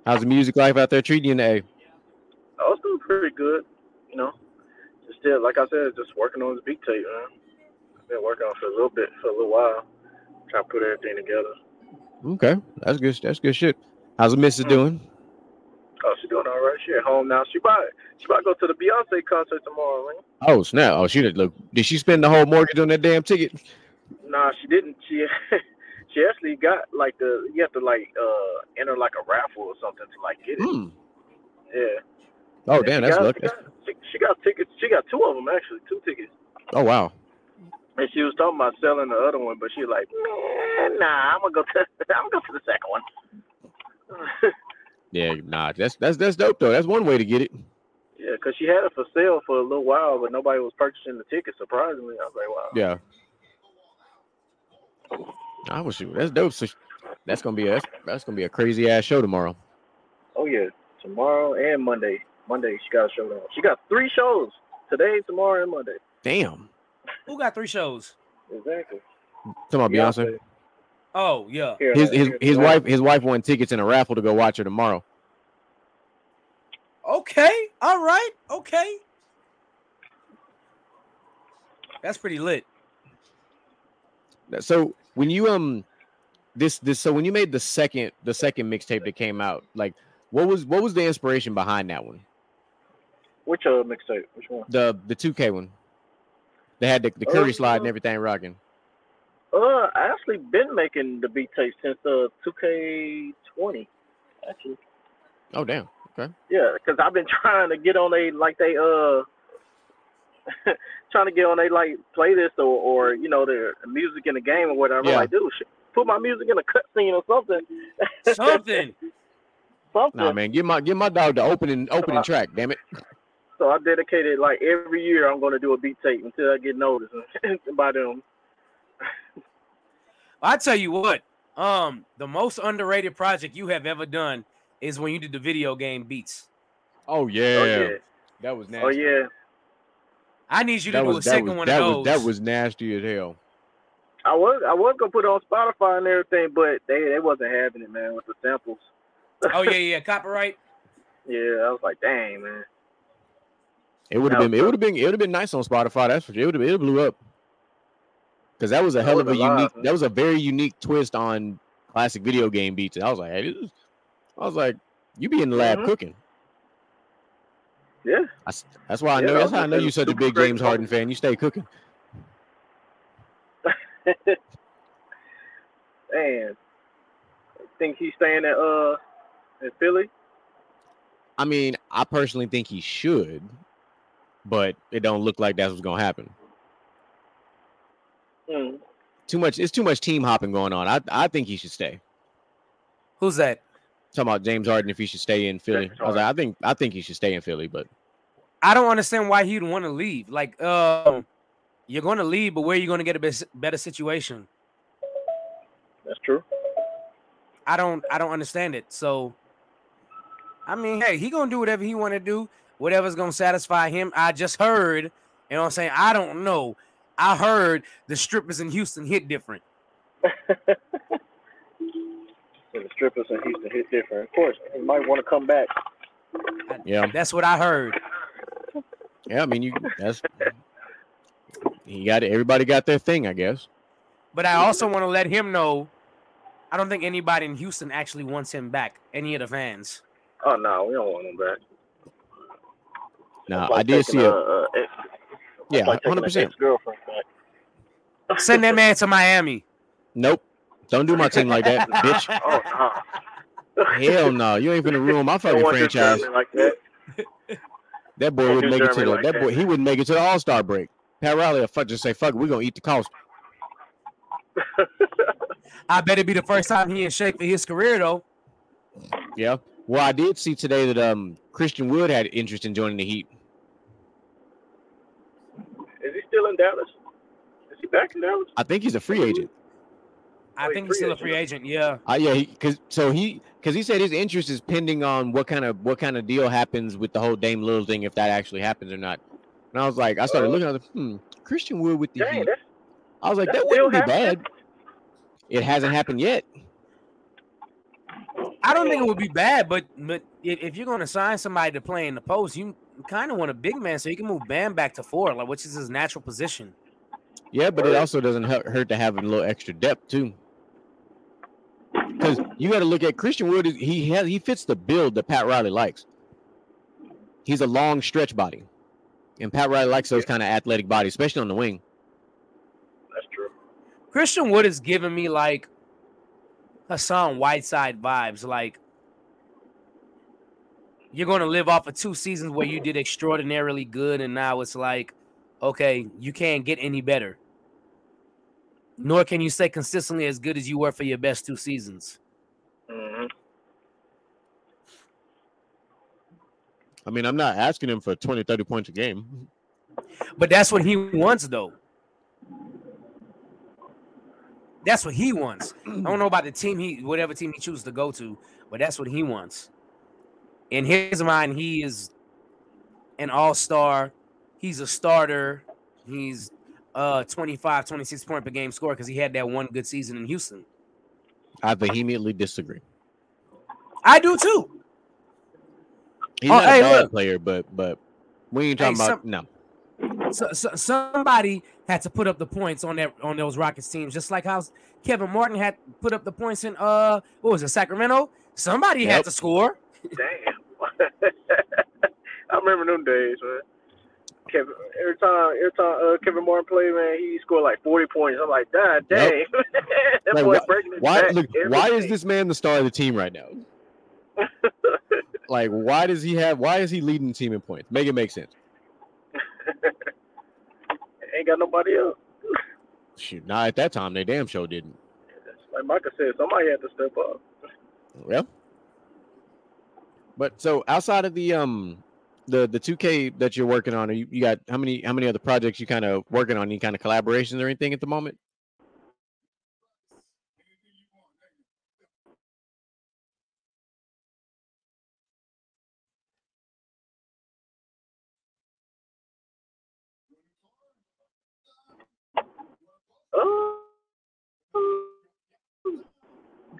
How's the music life out there treating you in the oh, A? I was doing pretty good. You know, just still like I said, just working on this beat tape, man. I've been working on it for a little bit, for a little while, trying to put everything together. Okay, that's good. That's good shit. How's the missus Mm. doing? Oh, she doing all right. She at home now. She about she about to go to the Beyonce concert tomorrow. Oh snap! Oh, she did look. Did she spend the whole mortgage on that damn ticket? Nah, she didn't. She she actually got like the you have to like uh enter like a raffle or something to like get it. Hmm. Yeah. Oh And damn, that's got, luck. She got, she, she got tickets. She got two of them actually, two tickets. Oh wow. And she was talking about selling the other one, but she like, man, nah, I'm gonna go to I'm gonna go to the second one. Yeah, nah, that's that's that's dope though. That's one way to get it. yeah, because she had it for sale for a little while, but nobody was purchasing the ticket. Surprisingly, I was like, wow. Yeah. I was shoot. That's dope. So that's gonna be a that's, that's gonna be a crazy ass show tomorrow. Oh yeah, tomorrow and Monday. Monday she got a show. She got three shows today, tomorrow, and Monday. Damn. Who got three shows? Exactly. Talking about Beyonce. Oh yeah. His his his wife his wife won tickets in a raffle to go watch her tomorrow. Okay. All right. Okay. That's pretty lit. So when you um this this so when you made the second the second mixtape that came out, like what was what was the inspiration behind that one? Which uh mixtape? Which one? The the 2K one. They had the, the curry Uh, slide and everything rocking. Uh, I actually been making the beat tape since uh 2K20. Actually, Oh damn. Okay. Yeah, because I've been trying to get on a like they uh trying to get on a like playlist or or you know the music in the game or whatever. Yeah. I'm like, dude, shit, put my music in a cutscene or something. Something. something. Nah man, give my give my dog the opening opening track, damn it. So I dedicated like every year I'm going to do a beat tape until I get noticed by them. I tell you what. Um, the most underrated project you have ever done is when you did the video game beats. Oh yeah. Oh yeah. That was nasty. Oh yeah. I need you to That do was, a second was, one that of was those. that was nasty as hell. I was I was gonna put it on Spotify and everything, but they they wasn't having it, man, with the samples. oh yeah, yeah, copyright. Yeah, I was like, dang, man. It would have been it would have been it would have been nice on Spotify. That's for sure. It would have it blew up. Cause that was a hell of a was a lot, unique. That was a very unique twist on classic video game beats. I was like, hey, is, I was like, you be in the lab Mhm. cooking. Yeah. That's, that's why I Yeah, know. That's how I know you're such a big James Harden fan. You stay cooking. Man. Think he's staying at uh in Philly? I mean, I personally think he should, but it don't look like that's what's gonna happen. Hmm. Too much. It's too much team hopping going on. I I think he should stay. Who's that? Talking about James Harden if he should stay in Philly. I was like, I think I think he should stay in Philly, but I don't understand why he'd want to leave. Like, um, you're going to leave, but where are you going to get a better situation? That's true. I don't, I don't understand it. So, I mean, hey, he gonna do whatever he want to do, whatever's gonna satisfy him. I just heard, you know, what I'm saying, I don't know. I heard the strippers in Houston hit different. And the strippers in Houston hit different. Of course, he might want to come back. yeah, That's what I heard. yeah. I mean, you that's he got it. Everybody got their thing, I guess. But I also want to let him know. I don't think anybody in Houston actually wants him back. Any of the fans. Oh no, we don't want him back. Now Like I did see a, a a yeah, like hundred an percent. ex-girlfriend back. Send that man to Miami. Nope. Don't do my team like that, bitch. Oh no. Hell no. You ain't gonna ruin my fucking franchise. Like that. That boy wouldn't do make it to the like that that. boy he wouldn't make it to the All Star break. Pat Riley will fuck just say fuck. it, We gonna eat the cost. I bet it be the first time he in shape for his career though. Yeah. Well, I did see today that um Christian Wood had interest in joining the Heat. Is he still in Dallas? Is he back in Dallas? I think he's a free agent. I Oh, think he's he's still a free free agent. Yeah. Uh, yeah, because so he because he said his interest is pending on what kind of what kind of deal happens with the whole Dame Lillard thing, if that actually happens or not. And I was like, I started Uh, looking at the hmm, Christian Wood with the Dang, Heat. I was like, that's that wouldn't be still bad. It hasn't happened yet. I don't think it would be bad, but but if, if you're going to sign somebody to play in the post, you kind of want a big man so you can move Bam back to four, like which is his natural position. Yeah, but it also doesn't hurt, hurt to have a little extra depth too. Because you got to look at Christian Wood. He has he fits the build that Pat Riley likes. He's a long stretch body, and Pat Riley likes those kind of athletic bodies, especially on the wing. that's true. Christian Wood is giving me like Hassan Whiteside vibes. Like you're going to live off of two seasons where you did extraordinarily good, and now it's like, okay, you can't get any better. Nor can you stay consistently as good as you were for your best two seasons. hmm I mean, I'm not asking him for 20, 30 points a game. But that's what he wants, though. That's what he wants. I don't know about the team he, whatever team he chooses to go to, but that's what he wants. In his mind, he is an all-star. He's a starter. He's uh 25, 26 point per game score because he had that one good season in Houston. I vehemently disagree. I do too. He's Oh, not hey, a bad look. player, but but we ain't Hey, talking about some- no. So, so somebody had to put up the points on that on those Rockets teams, just like how Kevin Martin had put up the points in uh what was it Sacramento? Somebody had to score. Damn. I remember them days, man. Kevin, every time, every time uh, Kevin Martin played, man, he scored like forty points. I'm like, God Yep. dang, that Like, boy why- breaking his Why back look? Why is this man the star of the team right now? Like, why does he have? Why is he leading the team in points? Make it make sense. Ain't got nobody else. Shoot, not at that time. They damn sure didn't. Like Micah said, somebody had to step up. Well, but so outside of the um the the two K that you're working on, are you, you got how many how many other projects you kind of working on? Any kind of collaborations or anything at the moment? Oh.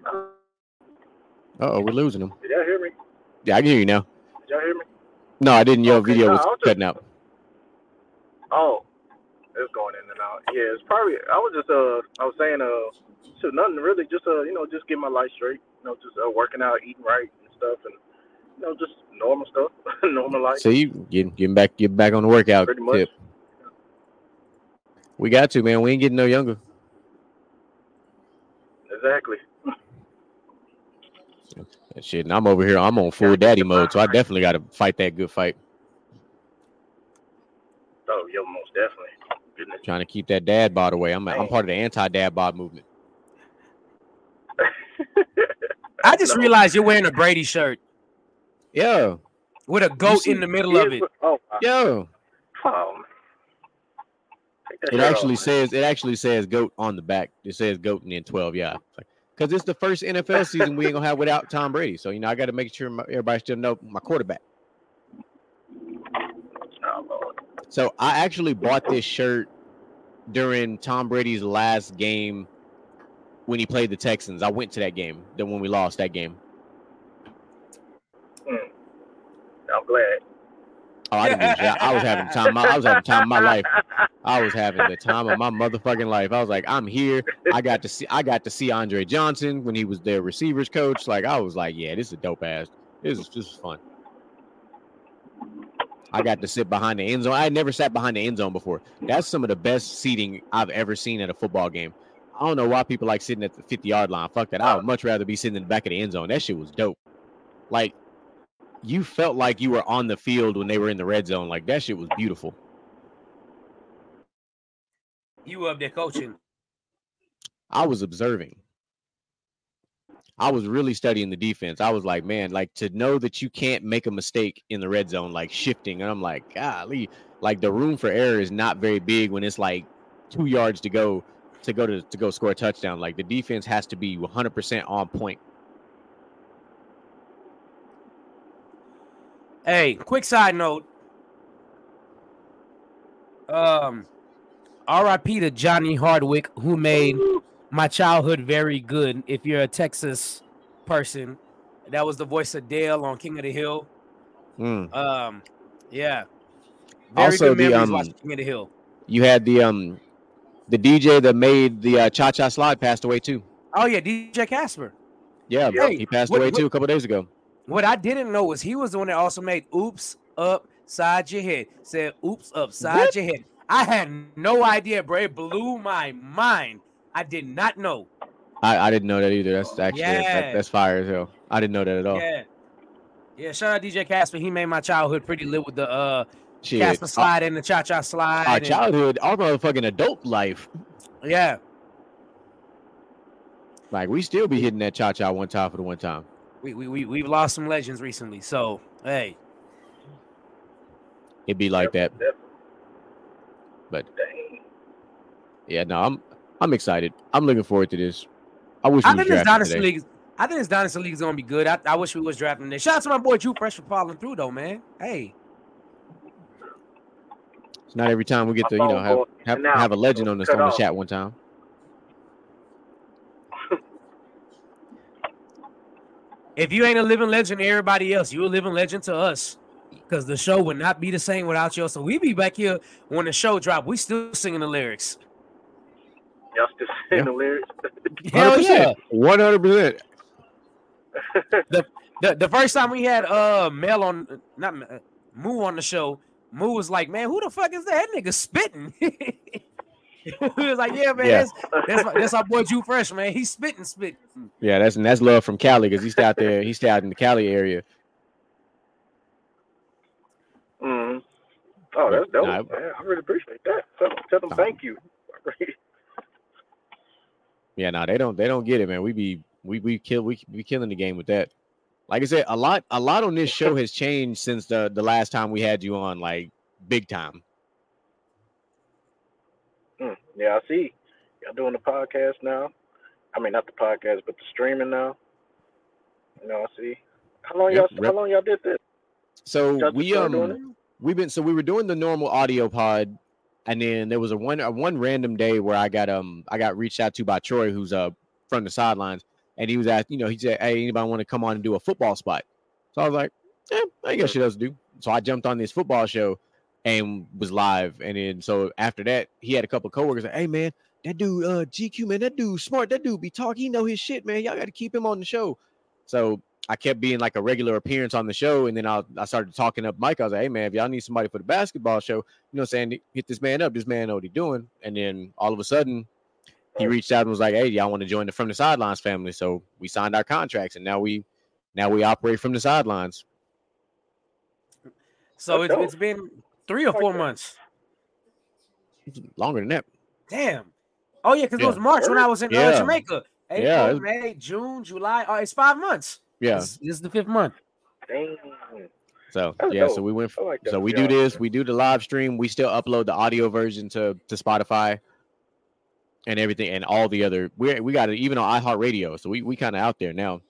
Uh oh, we're losing them. Did y'all hear me? Yeah, I can hear you now. Did y'all hear me? No, I didn't. Your Okay, video no, was just- cutting out. Oh, it's going in and out. Yeah, it's probably. I was just uh, I was saying uh, so nothing really. Just uh, you know, just get my life straight. You know, just uh, working out, eating right and stuff, and you know, just normal stuff, normal life. So you getting getting back getting back on the workout Pretty much. tip. We got to man. We ain't getting no younger. Exactly. And shit, and I'm over here. I'm on full Gotta daddy mode, so I definitely got to fight that good fight. Oh, yo, most definitely. Goodness. Trying to keep that dad bod away. I'm I'm part of the anti dad bod movement. I just No. realized you're wearing a Brady shirt Yeah, with a goat see- in the middle of it. Oh, wow. yeah. Oh, man. Take that It actually says it actually says goat on the back. It says goat and then twelve. Yeah, because it's the first NFL season we ain't gonna have without Tom Brady. So you know I got to make sure my, everybody still know my quarterback. Oh, So I actually bought this shirt during Tom Brady's last game when he played the Texans. I went to that game. Then when we lost that game. Hmm. I'm glad. Oh, I didn't. I was having time. I was having time of my life. I was having the time of my motherfucking life. I was like, I'm here. I got to see. I got to see Andre Johnson when he was their receivers coach. Like I was like, yeah, this is a dope ass. This is this is fun. I got to sit behind the end zone. I never sat behind the end zone before. That's some of the best seating I've ever seen at a football game. I don't know why people like sitting at the 50 yard line. Fuck that. I would much rather be sitting in the back of the end zone. That shit was dope. Like, you felt like you were on the field when they were in the red zone. Like, that shit was beautiful. You were up there coaching? I was observing. I was really studying the defense. I was like, man, like to know that you can't make a mistake in the red zone, like shifting. And I'm like, golly, like the room for error is not very big when it's like two yards to go to go to, to go score a touchdown. Like the defense has to be 100% on point. Hey, quick side note. Um, R.I.P. to Johnny Hardwick, who made my childhood very good. If you're a Texas person, that was the voice of Dale on King of the Hill. Mm. Um, yeah. Very Also, good the, um, King of the Hill. You had the um the DJ that made the uh, cha cha slide passed away too. Oh yeah, DJ Casper. Yeah, Yeah. he passed What- away what- too a couple days ago. What I didn't know was he was the one that also made "Oops Upside Your Head." Said "Oops Upside What? Your Head." I had no idea, bro. It blew my mind. I did not know. I, I didn't know that either. That's actually that- that's fire as hell. I didn't know that at all. Yeah, yeah. Shout out DJ Casper. He made my childhood pretty lit with the uh Shit. Casper Our, slide and the cha cha slide. our and- childhood, our motherfucking adult life. yeah, Like we still be hitting that cha cha one time for the one time. we we we we've lost some legends recently. So hey, It'd be like that. Yep. But Dang. yeah, no, I'm I'm excited. I'm looking forward to this. I wish I think this drafting dynasty today. league. I think this dynasty league is gonna be good. I, I wish we was drafting this. Shout out to my boy Drew Fresh for following through though, man. Hey, It's not every time we get to you know have going have, in and out. have a legend on the Cut on the off. chat one time. if you ain't a living legend to everybody else, you a living legend to us. Because the show would not be the same without you. So we be back here when the show drop. We still singing the lyrics. Y'all still saying Yeah. the lyrics? Hell yeah. one hundred percent. The, the first time we had uh Mel on not Mel, uh, Moo on the show, Moo was like, "Man, who the fuck is that, that nigga spitting?" he was like, "Yeah, man, Yeah. that's that's, my, that's our boy Drew Fresh, man. He's spitting, spitting." Yeah, that's and that's love from Cali because he's out there. He's out in the Cali area. Mm Oh, that's dope. Man. I really appreciate that. Tell, tell them thank you. Yeah, no, they don't. They don't get it, man. We be we we kill we be killing the game with that. Like I said, a lot a lot on this show has changed since the the last time we had you on, like big time. Mm, yeah, I see. Y'all doing the podcast now. I mean, not the podcast, but the streaming now. You know, I see. How long Yep, y'all? rep- How long y'all did this? So we um we've been so we were doing the normal audio pod, and then there was a one a one random day where I got um I got reached out to by Troy, who's uh from the sidelines, and he was at you know he said, hey, anybody want to come on and do a football spot? So I was like, yeah, I guess she does do. So I jumped on this football show and was live, and then so after that he had a couple of coworkers like, hey man, that dude uh GQ man, that dude smart, that dude be talking, he know his shit, man. Y'all got to keep him on the show. So I kept being like a regular appearance on the show, and then I I started talking up Mike. I was like, "Hey man, if y'all need somebody for the basketball show, you know, what I'm saying hit this man up. This man know what he doing." And then all of a sudden, he reached out and was like, "Hey, y'all want to join the From the Sidelines family?" So we signed our contracts, and now we now we operate from the sidelines. So it's, it's been three or four that. months. Longer than that. Damn. Oh yeah, because Yeah. it was March when I was in uh, Yeah. Jamaica. April, Yeah, May, June, July. Oh, it's five months. Yeah. This, this is the fifth month. Dang. So That's yeah, so we went. I like. So we for do this. We do the live stream. We still upload the audio version to to Spotify and everything, and all the other. We we got it even on iHeartRadio. So we we kind of out there now.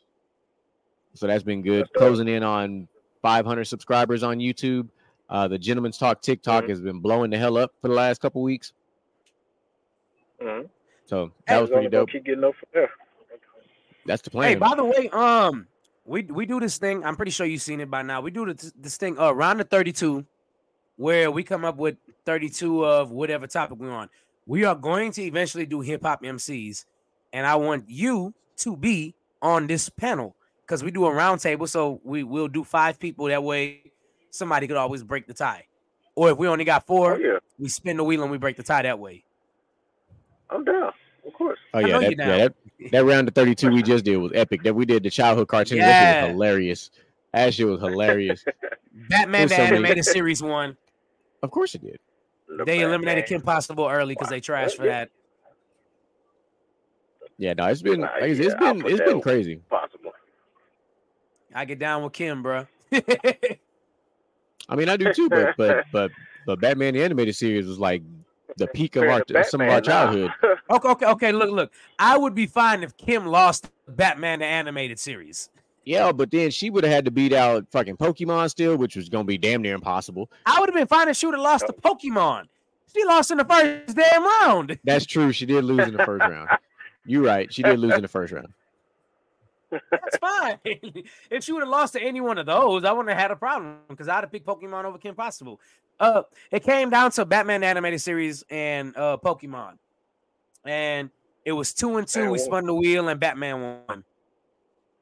So that's been good. That's dope. Closing in on 500 subscribers on YouTube. Uh, the Gentleman's Talk TikTok Mhm. has been blowing the hell up for the last couple weeks. Mhm. So that Hey, was pretty dope. Keep getting up from there. That's the plan. Hey, plan. by the way, um, we we do this thing. I'm pretty sure you've seen it by now. We do this, this thing uh, around the 32, where we come up with 32 of whatever topic we're on. We are going to eventually do hip hop MCs, and I want you to be on this panel because we do a roundtable. So we will do five people that way. somebody could always break the tie. Or if we only got Oh four, yeah, we spin the wheel and we break the tie that way. I'm down. Of course. Oh yeah, that, yeah that, that round of 32 we just did was epic. That we did the childhood cartoon. That shit Yeah. was hilarious. That shit was hilarious. Batman There's the so many- animated series one. of course it did. The They eliminated Kim Possible early because they trashed for that. Yeah, no, it's been Nah, like yeah, it's I'll been put it's that been crazy. Possible. I get down with Kim, bro. I mean, I do too, but but but but Batman the animated series was like the peak of Compared our some of our Batman, nah. childhood. okay, okay, okay. Look, look. I would be fine if Kim lost Batman the animated series. Yeah, but then she would have had to beat out fucking Pokemon still, which was gonna be damn near impossible. I would have been fine if she would have lost to Pokemon. She lost in the first damn round. That's true. She did lose in the first round. You're right. She did lose in the first round. That's fine. if she would have lost to any one of those, I wouldn't have had a problem because I'd have picked Pokemon over Kim Possible. Uh, it came down to Batman the animated series and uh Pokemon, and it was two and two. Man, We whoa. spun the wheel and Batman won.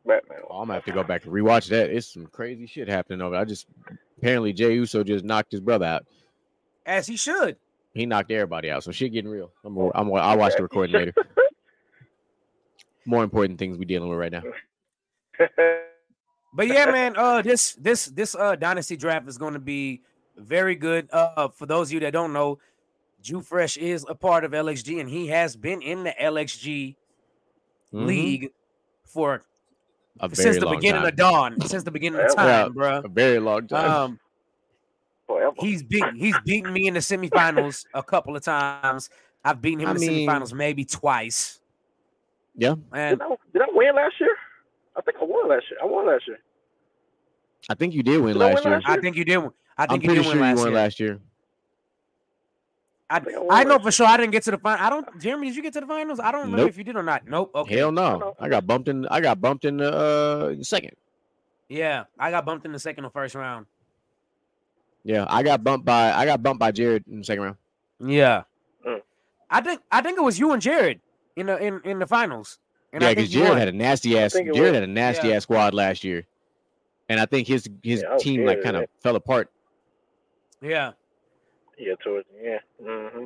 Batman. Oh, I'm gonna have to go back and rewatch that. It's some crazy shit happening over. There. I just apparently Jey Uso just knocked his brother out. As he should. He knocked everybody out. So shit getting real. I'm gonna, I'm gonna, I'll watch the recording later. More important things we dealing with right now. But yeah, man, uh this this this uh dynasty draft is going to be very good. Uh for those of you that don't know, Drew Fresh is a part of LXG and he has been in the LXG Mhm. league for A very since the long beginning time. of dawn, since the beginning of Yeah. time, bruh. A very long time. Um Forever. he's beaten he's beaten me in the semifinals a couple of times. I've beaten him I in the mean- semifinals maybe twice. yeah, And Did I, did I win last year? I think I won last year. I won last year. I think you did win Did last win year. last I think you did. win- I I'm you pretty did sure win you won year. last year. I, I know for sure I didn't get to the final. I don't. Jeremy, did you get to the finals? I don't remember Nope. if you did or not. Nope. Okay. Hell no. I got bumped in. I got bumped in the uh, second. Yeah, I got bumped in the second or first round. Yeah, I got bumped by. I got bumped by Jared in the second round. Yeah. Mm. I think I think it was you and Jared in the in, in the finals. And yeah, I because Jared had a nasty ass. Jared was. had a nasty Yeah. ass squad last year, and I think his his Yeah, team like kind of fell apart. Yeah. Yeah, towards yeah. Mm-hmm.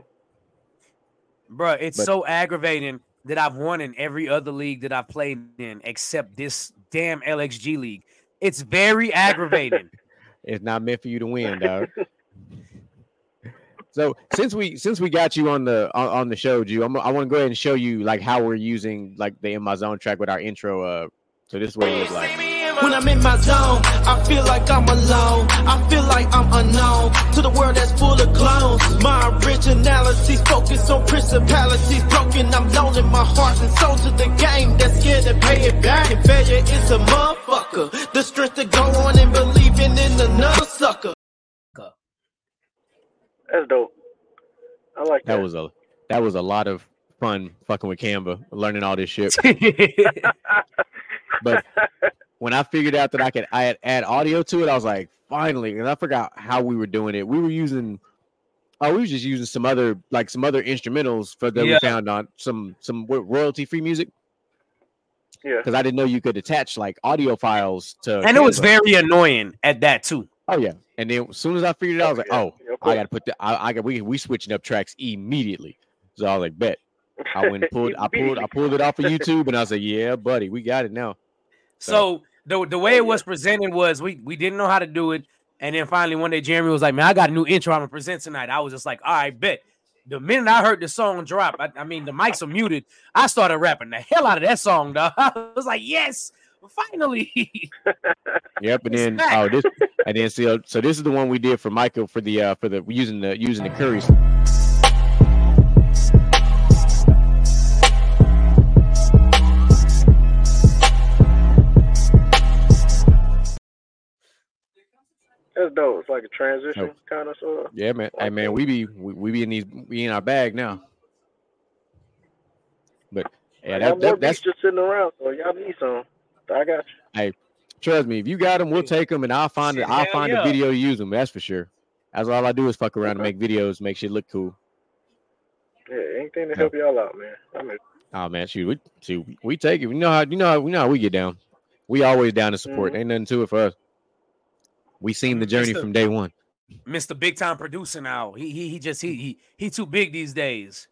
Bruh, it's But- so aggravating that I've won in every other league that I've played in except this damn LXG league. It's very aggravating. It's not meant for you to win, dog. so since we since we got you on the on, on the show, Jew, I'm, I want to go ahead and show you like how we're using like the in my zone track with our intro. Uh, so this is what it looks like. When I'm in my zone, I feel like I'm alone. I feel like I'm unknown to the world that's full of clones. My originality's focused on principalities broken. I'm loaning my heart and soul to the game that's scared to pay it back. And failure is a motherfucker. The strength to go on and believing in another sucker. That's dope. I like that. That was a that was a lot of fun fucking with Canva, learning all this shit. But when I figured out that I could I had add audio to it, I was like, finally. And I forgot how we were doing it. We were using oh, we were just using some other like some other instrumentals for that Yeah. we found on some some royalty free music yeah. because I didn't know you could attach like audio files to and it was very annoying at that too. oh yeah. And then as soon as I figured it out, I was like, yeah. oh, Yeah, of I gotta put the I, I got we we switching up tracks immediately. So I was like, bet. I went and pulled I pulled I pulled it off of YouTube and I was like, yeah, buddy, we got it now. So the the way Oh, it was presented was we we didn't know how to do it, and then finally one day Jeremy was like, "Man, I got a new intro I'm gonna present tonight." I was just like, "All right, bet." The minute I heard the song drop, I, I mean the mics are muted. I started rapping the hell out of that song, dog. I was like, "Yes, finally!" Yep, and then oh this and then so so this is the one we did for Michael for the uh for the using the using the curries. That's dope. It's like a transition Nope. kind of sort. Yeah, man. Hey man, we be we, we be in these we in our bag now. But yeah, I that, that, that's just sitting around, so y'all need some. I got you. Hey, trust me. If you got them, we'll take them, and I'll find it. I'll find yeah. a video to use them. That's for sure. That's all I do is fuck around and make videos, make shit look cool. Yeah, anything to Yeah. help y'all out, man. I mean, Oh man, shoot, we shoot, we take it. We know how you know how we know how we get down. We always down to support. Mhm. Ain't nothing to it for us. We seen the journey Mr. from day one. Mr. Big Time Producer now. He he he just he he he too big these days.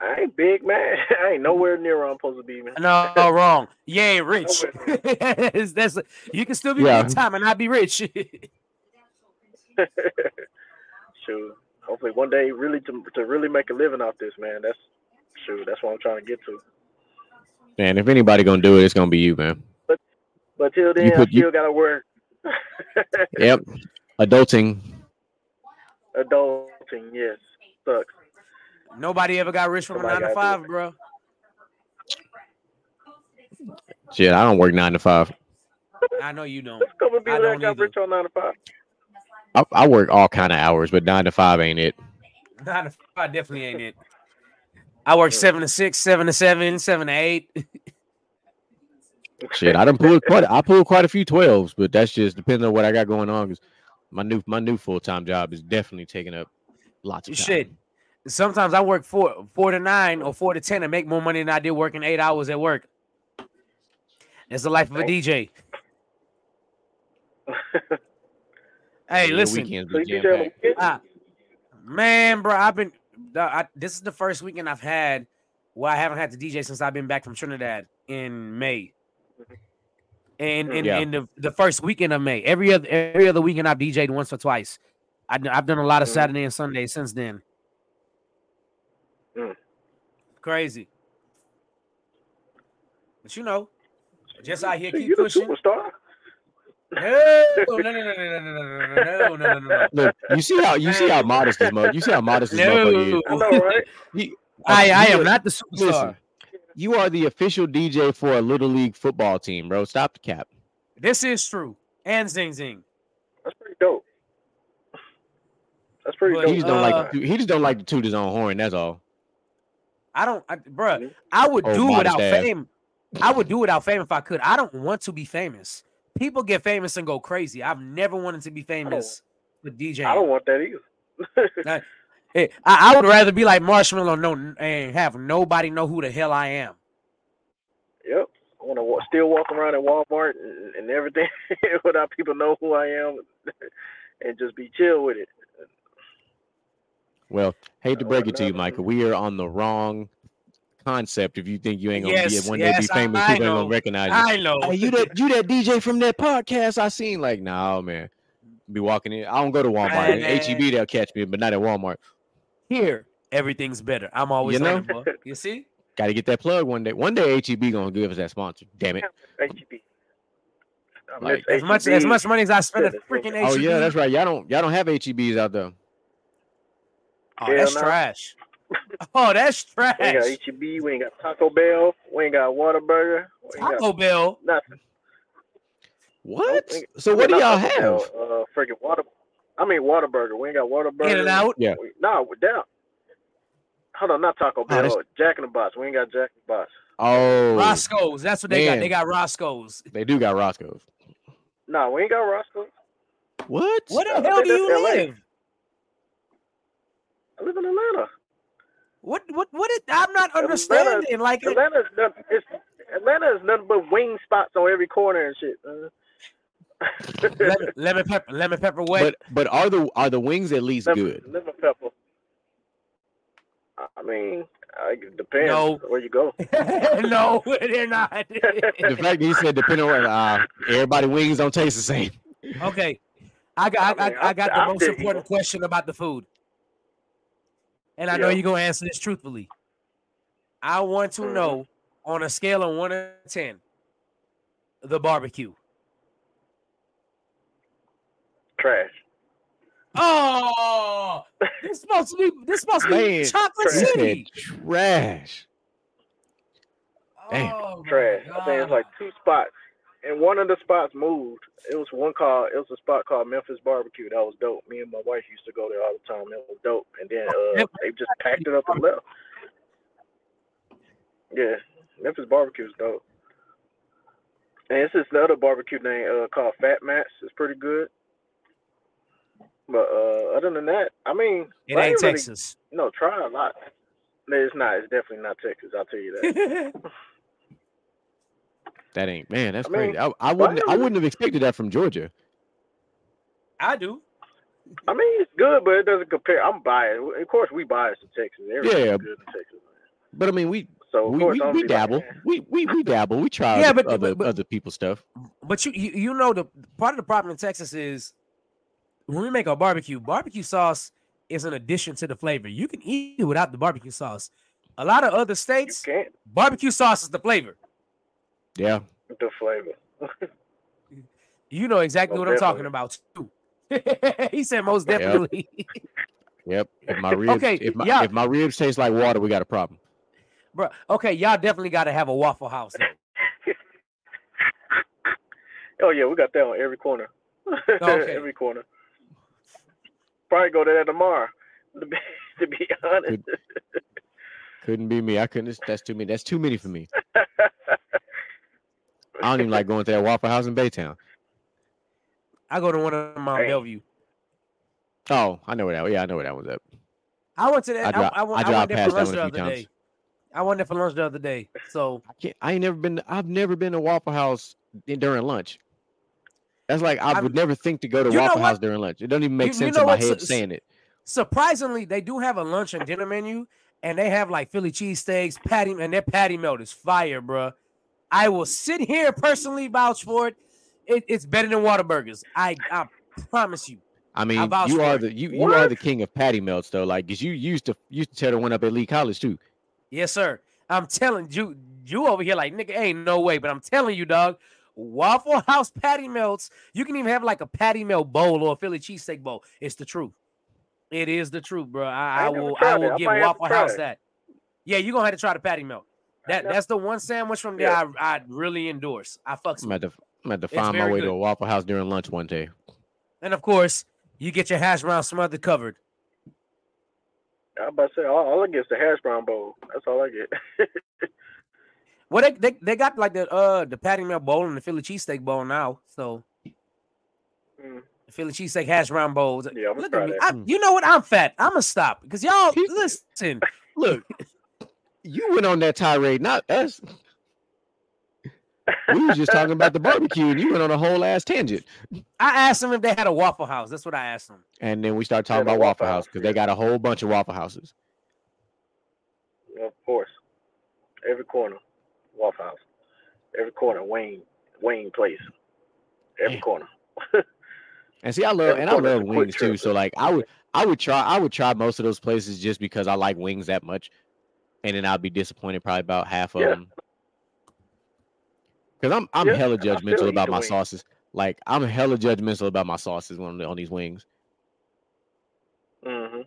I ain't big, man. I ain't nowhere near where I'm supposed to be, man. No, no wrong. You ain't rich. That's- that's you can still be Yeah. big time and not be rich. Shoot. Hopefully one day really to to really make a living off this, man. That's shoot, that's what I'm trying to get to. Man, if anybody gonna do it, it's gonna be you, man. But but till then, You put- I you- still gotta work. Yep. Adulting. Adulting, yes. Sucks. Nobody ever got rich from a nine to gotta do five, it. bro. Shit, I don't work nine to five. I know you don't. Let's go with I don't got either. rich on nine to five. I, I work all kind of hours, but nine to five ain't it. Nine to five definitely ain't it. I work seven to six, seven to seven, seven to eight. Shit, I done pulled quite. I pulled quite a few twelves, but that's just depending on what I got going on. Because my new my new full time job is definitely taking up lots of time. Shit. Sometimes I work four four to nine or four to ten and make more money than I did working eight hours at work. That's the life of a DJ. Hey, listen, weekends So be you jam DJ on the packed. weekend? Ah, man, bro, I've been. the- I, this is the first weekend I've had where I haven't had to DJ since I've been back from Trinidad in May. And in, Yeah. in the, the first weekend of May, every other every other weekend I've DJed once or twice. I, have done a lot of Mhm. Saturday and Sunday since then. Mm. Crazy, but you know, just out here keep you pushing. superstar. No, no, no, no, no, no, no, no, no, no, no, no. Look, you see how you see how modest this mo- you see how modest this motherfucker is. No. I know, right? He- I, I you am not the superstar. Listen, you are the official DJ for a little league football team, bro. Stop the cap. This is true. And Zing Zing. That's pretty dope. That's pretty But dope. He just don't Uh, like to, he just don't like to toot his own horn. That's all. I don't, I, bruh. I would Oh, do without ass. fame. I would do without fame if I could. I don't want to be famous. People get famous and go crazy. I've never wanted to be famous with DJ. I don't want that either. Eh, I, I would rather be like Marshmello, no, and have nobody know who the hell I am. Yep. I want to still walk around at Walmart and, and everything without people know who I am, and just be chill with it. Well, hate to break it to you. Michael. We are on the wrong concept if you think you ain't gonna Yes, be one day be famous, I people ain't know. gonna recognize you. I know. Hey, you that you that DJ from that podcast I seen? Like, no, man. Be walking in. I don't go to Walmart. In HEB, they'll catch me, but not at Walmart. Here, everything's better. I'm always You know? learning, boy. You see? Got to get that plug one day. One day HEB gonna give us that sponsor. Damn it. HEB. Like, As much as much money as I spend at Shit, freaking Oh yeah, that's right. Y'all don't y'all don't have HEBs out there. Oh, Hell that's no. trash. Oh, that's trash. We ain't got trash. HEB. We ain't got Taco Bell. We ain't got Whataburger. We ain't Taco got Bell. nothing. What? Nope. So what do y'all have? Uh, freaking Water. I mean Whataburger. We ain't got Whataburger. In and out. Yeah. We, no, we're down. Hold on, not Taco oh, Bell. that's- Jack in the Box. We ain't got Jack in the Box. Oh, Roscoe's. That's what they got. They got Roscoe's. they do got Roscoe's. No, we ain't got Roscoe's. What? What the I hell do you that's LA. live? I live in Atlanta. What what what is I'm not Atlanta- understanding. Like it- Atlanta's nothing. It's, Atlanta is nothing but wing spots on every corner and shit. man. Lemon, lemon pepper, lemon pepper wet. But but are the are the wings at least lemon, good? lemon pepper. I- I mean, I, it depends No. where you go. no, they're not. The fact that he said depending on uh, everybody wings don't taste the same. okay. I got I, I mean, I, I got the I'm most big. important question about the food. And I know you're gonna answer this truthfully. I want to Mhm. know on a scale of one to ten, the barbecue. Trash. Oh, this supposed to be this supposed to be Man, chocolate trash. City. trash. Damn. Oh, Trash. I think it's like two spots, and one of the spots moved. It was one called. It was a spot called Memphis Barbecue. That was dope. Me and my wife used to go there all the time. It was dope. And then uh, they just packed it up and left. Yeah, Memphis Barbecue is dope. And it's this other barbecue name uh, called Fat Matt's. It's pretty good. But uh, other than that, I mean, It I ain't really, Texas. You know, try a lot. No, It's not. It's definitely not Texas. I'll tell you that. That ain't man. That's I mean, crazy. I, I wouldn't. I really- wouldn't have expected that from Georgia. I do. I mean, it's good, but it doesn't compare. I'm biased. Of course, we biased to Texas. Everything's Yeah. good in Texas. But I mean, we So we, course, we, we dabble. Like, we, we we dabble. We try Yeah, other, but- other, but- but- other people's stuff. But you, you you know the part of the problem in Texas is when we make our barbecue, barbecue sauce is an addition to the flavor. You can eat it without the barbecue sauce. A lot of other states, barbecue sauce is the flavor. Yeah. the flavor. You know exactly Most what I'm talking about too. he said most definitely. Yep. If my ribs, Okay, if my if my ribs taste like water, we got a problem. Bro, okay, y'all definitely got to have a Waffle House. though. Oh yeah, we got that on every corner. Okay. every corner. Probably go there tomorrow. To be, to be honest. Couldn't be me. I couldn't. That's too many. That's too many for me. I don't even like going to that Waffle House in Baytown. I go to one of Mont Dang. Belvieu. Oh, I know where that. Yeah, I know where that was at. I went to that. I I, dri- I, went- I I drive went there past for that lunch one the a other few day. I went there for lunch the other day. So I can't. I ain't never been. I've never been to Waffle House during lunch. That's like I I'm- would never think to go to You Waffle House during lunch. It doesn't even make You- you sense know in my head saying it. surprisingly, they do have a lunch and dinner menu, and they have like Philly cheesesteaks, patty, and their patty melt is fire, bro. I will sit here personally vouch for it. it it's better than Whataburgers. I I promise you. I mean, vouch you are it. the you you are the king of patty melts though. Like, cause you used to used to tear the one up at Lee College too. Yes, sir. I'm telling you, you over here like nigga, ain't no way, but I'm telling you, dog. Waffle House patty melts. You can even have like a patty melt bowl or a Philly cheesesteak bowl. It's the truth. It is the truth, bro. I, I I will. I tried it. will I give might Waffle House it. that. Yeah, you're gonna have to try the patty melt. That that's the one sandwich from there Yeah. I, I really endorse. I fucks I'm with. at to I'm to find my very way to a Waffle House during lunch one day. And of course, you get your hash brown smothered covered. I'm about to say all, all I get is the hash brown bowl. That's all I get. Well, they, they they got like the uh the patty melt bowl and the Philly cheesesteak bowl now. So Mm. the Philly cheesesteak hash brown bowls. Yeah, I'm gonna Look at me. I, Mm. you know what? I'm fat. I'm gonna stop because y'all He- listen. Look, you went on that tirade, not us. We was just talking about the barbecue, and you went on a whole ass tangent. I asked them if they had a Waffle House. That's what I asked them. And then we started talking about Waffle Waffle House House, because they got a whole bunch of Waffle Houses. of course. Every corner, Waffle House. Every corner, Wayne, Wayne Place. Every corner. And see, I love Every and I love wings too. trip. So like, I would I would try I would try most of those places just because I like wings that much, and then I'd be disappointed probably about half of Yeah. them. Because I'm I'm Yeah, hella judgmental about my wings. sauces. Like I'm hella judgmental about my sauces on on these wings. Mm-hmm.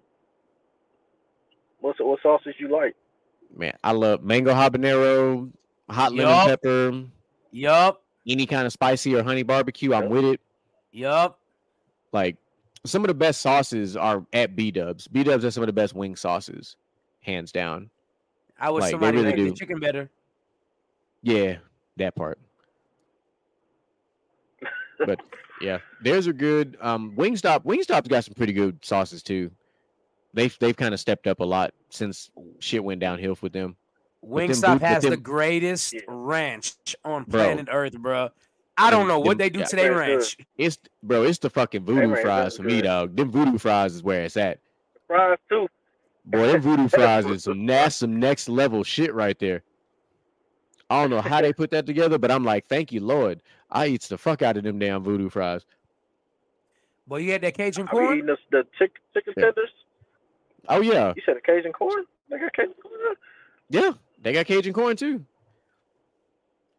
What's what sauces you like? Man, I love mango habanero, hot lemon pepper, Yup. any kind of spicy or honey barbecue. I'm with it. Yup. Like some of the best sauces are at B Dubs. B Dubs has some of the best wing sauces, hands down. I wish Like, somebody really made the chicken better. Yeah, that part. But yeah, theirs are good. Um, Wingstop, Wingstop's got some pretty good sauces too. They've they've kind of stepped up a lot since shit went downhill with them. Them Wingstop boot- but has the greatest Yeah. ranch on Bro. planet Earth, bro. I don't Them- know what they do yeah. to their Very good. ranch. It's bro, it's the fucking voodoo man, fries for me, good. dog. Them voodoo fries is where it's at. Fries too. Boy, them voodoo fries is some that's some next level shit right there. I don't know how they put that together, but I'm like, thank you, Lord. I eats the fuck out of them damn voodoo fries. Boy, you had that Cajun I be corn? eating the, the chick, chicken Yeah. tenders. Oh yeah, You said Cajun corn? They got Cajun corn. yeah, they got Cajun corn too.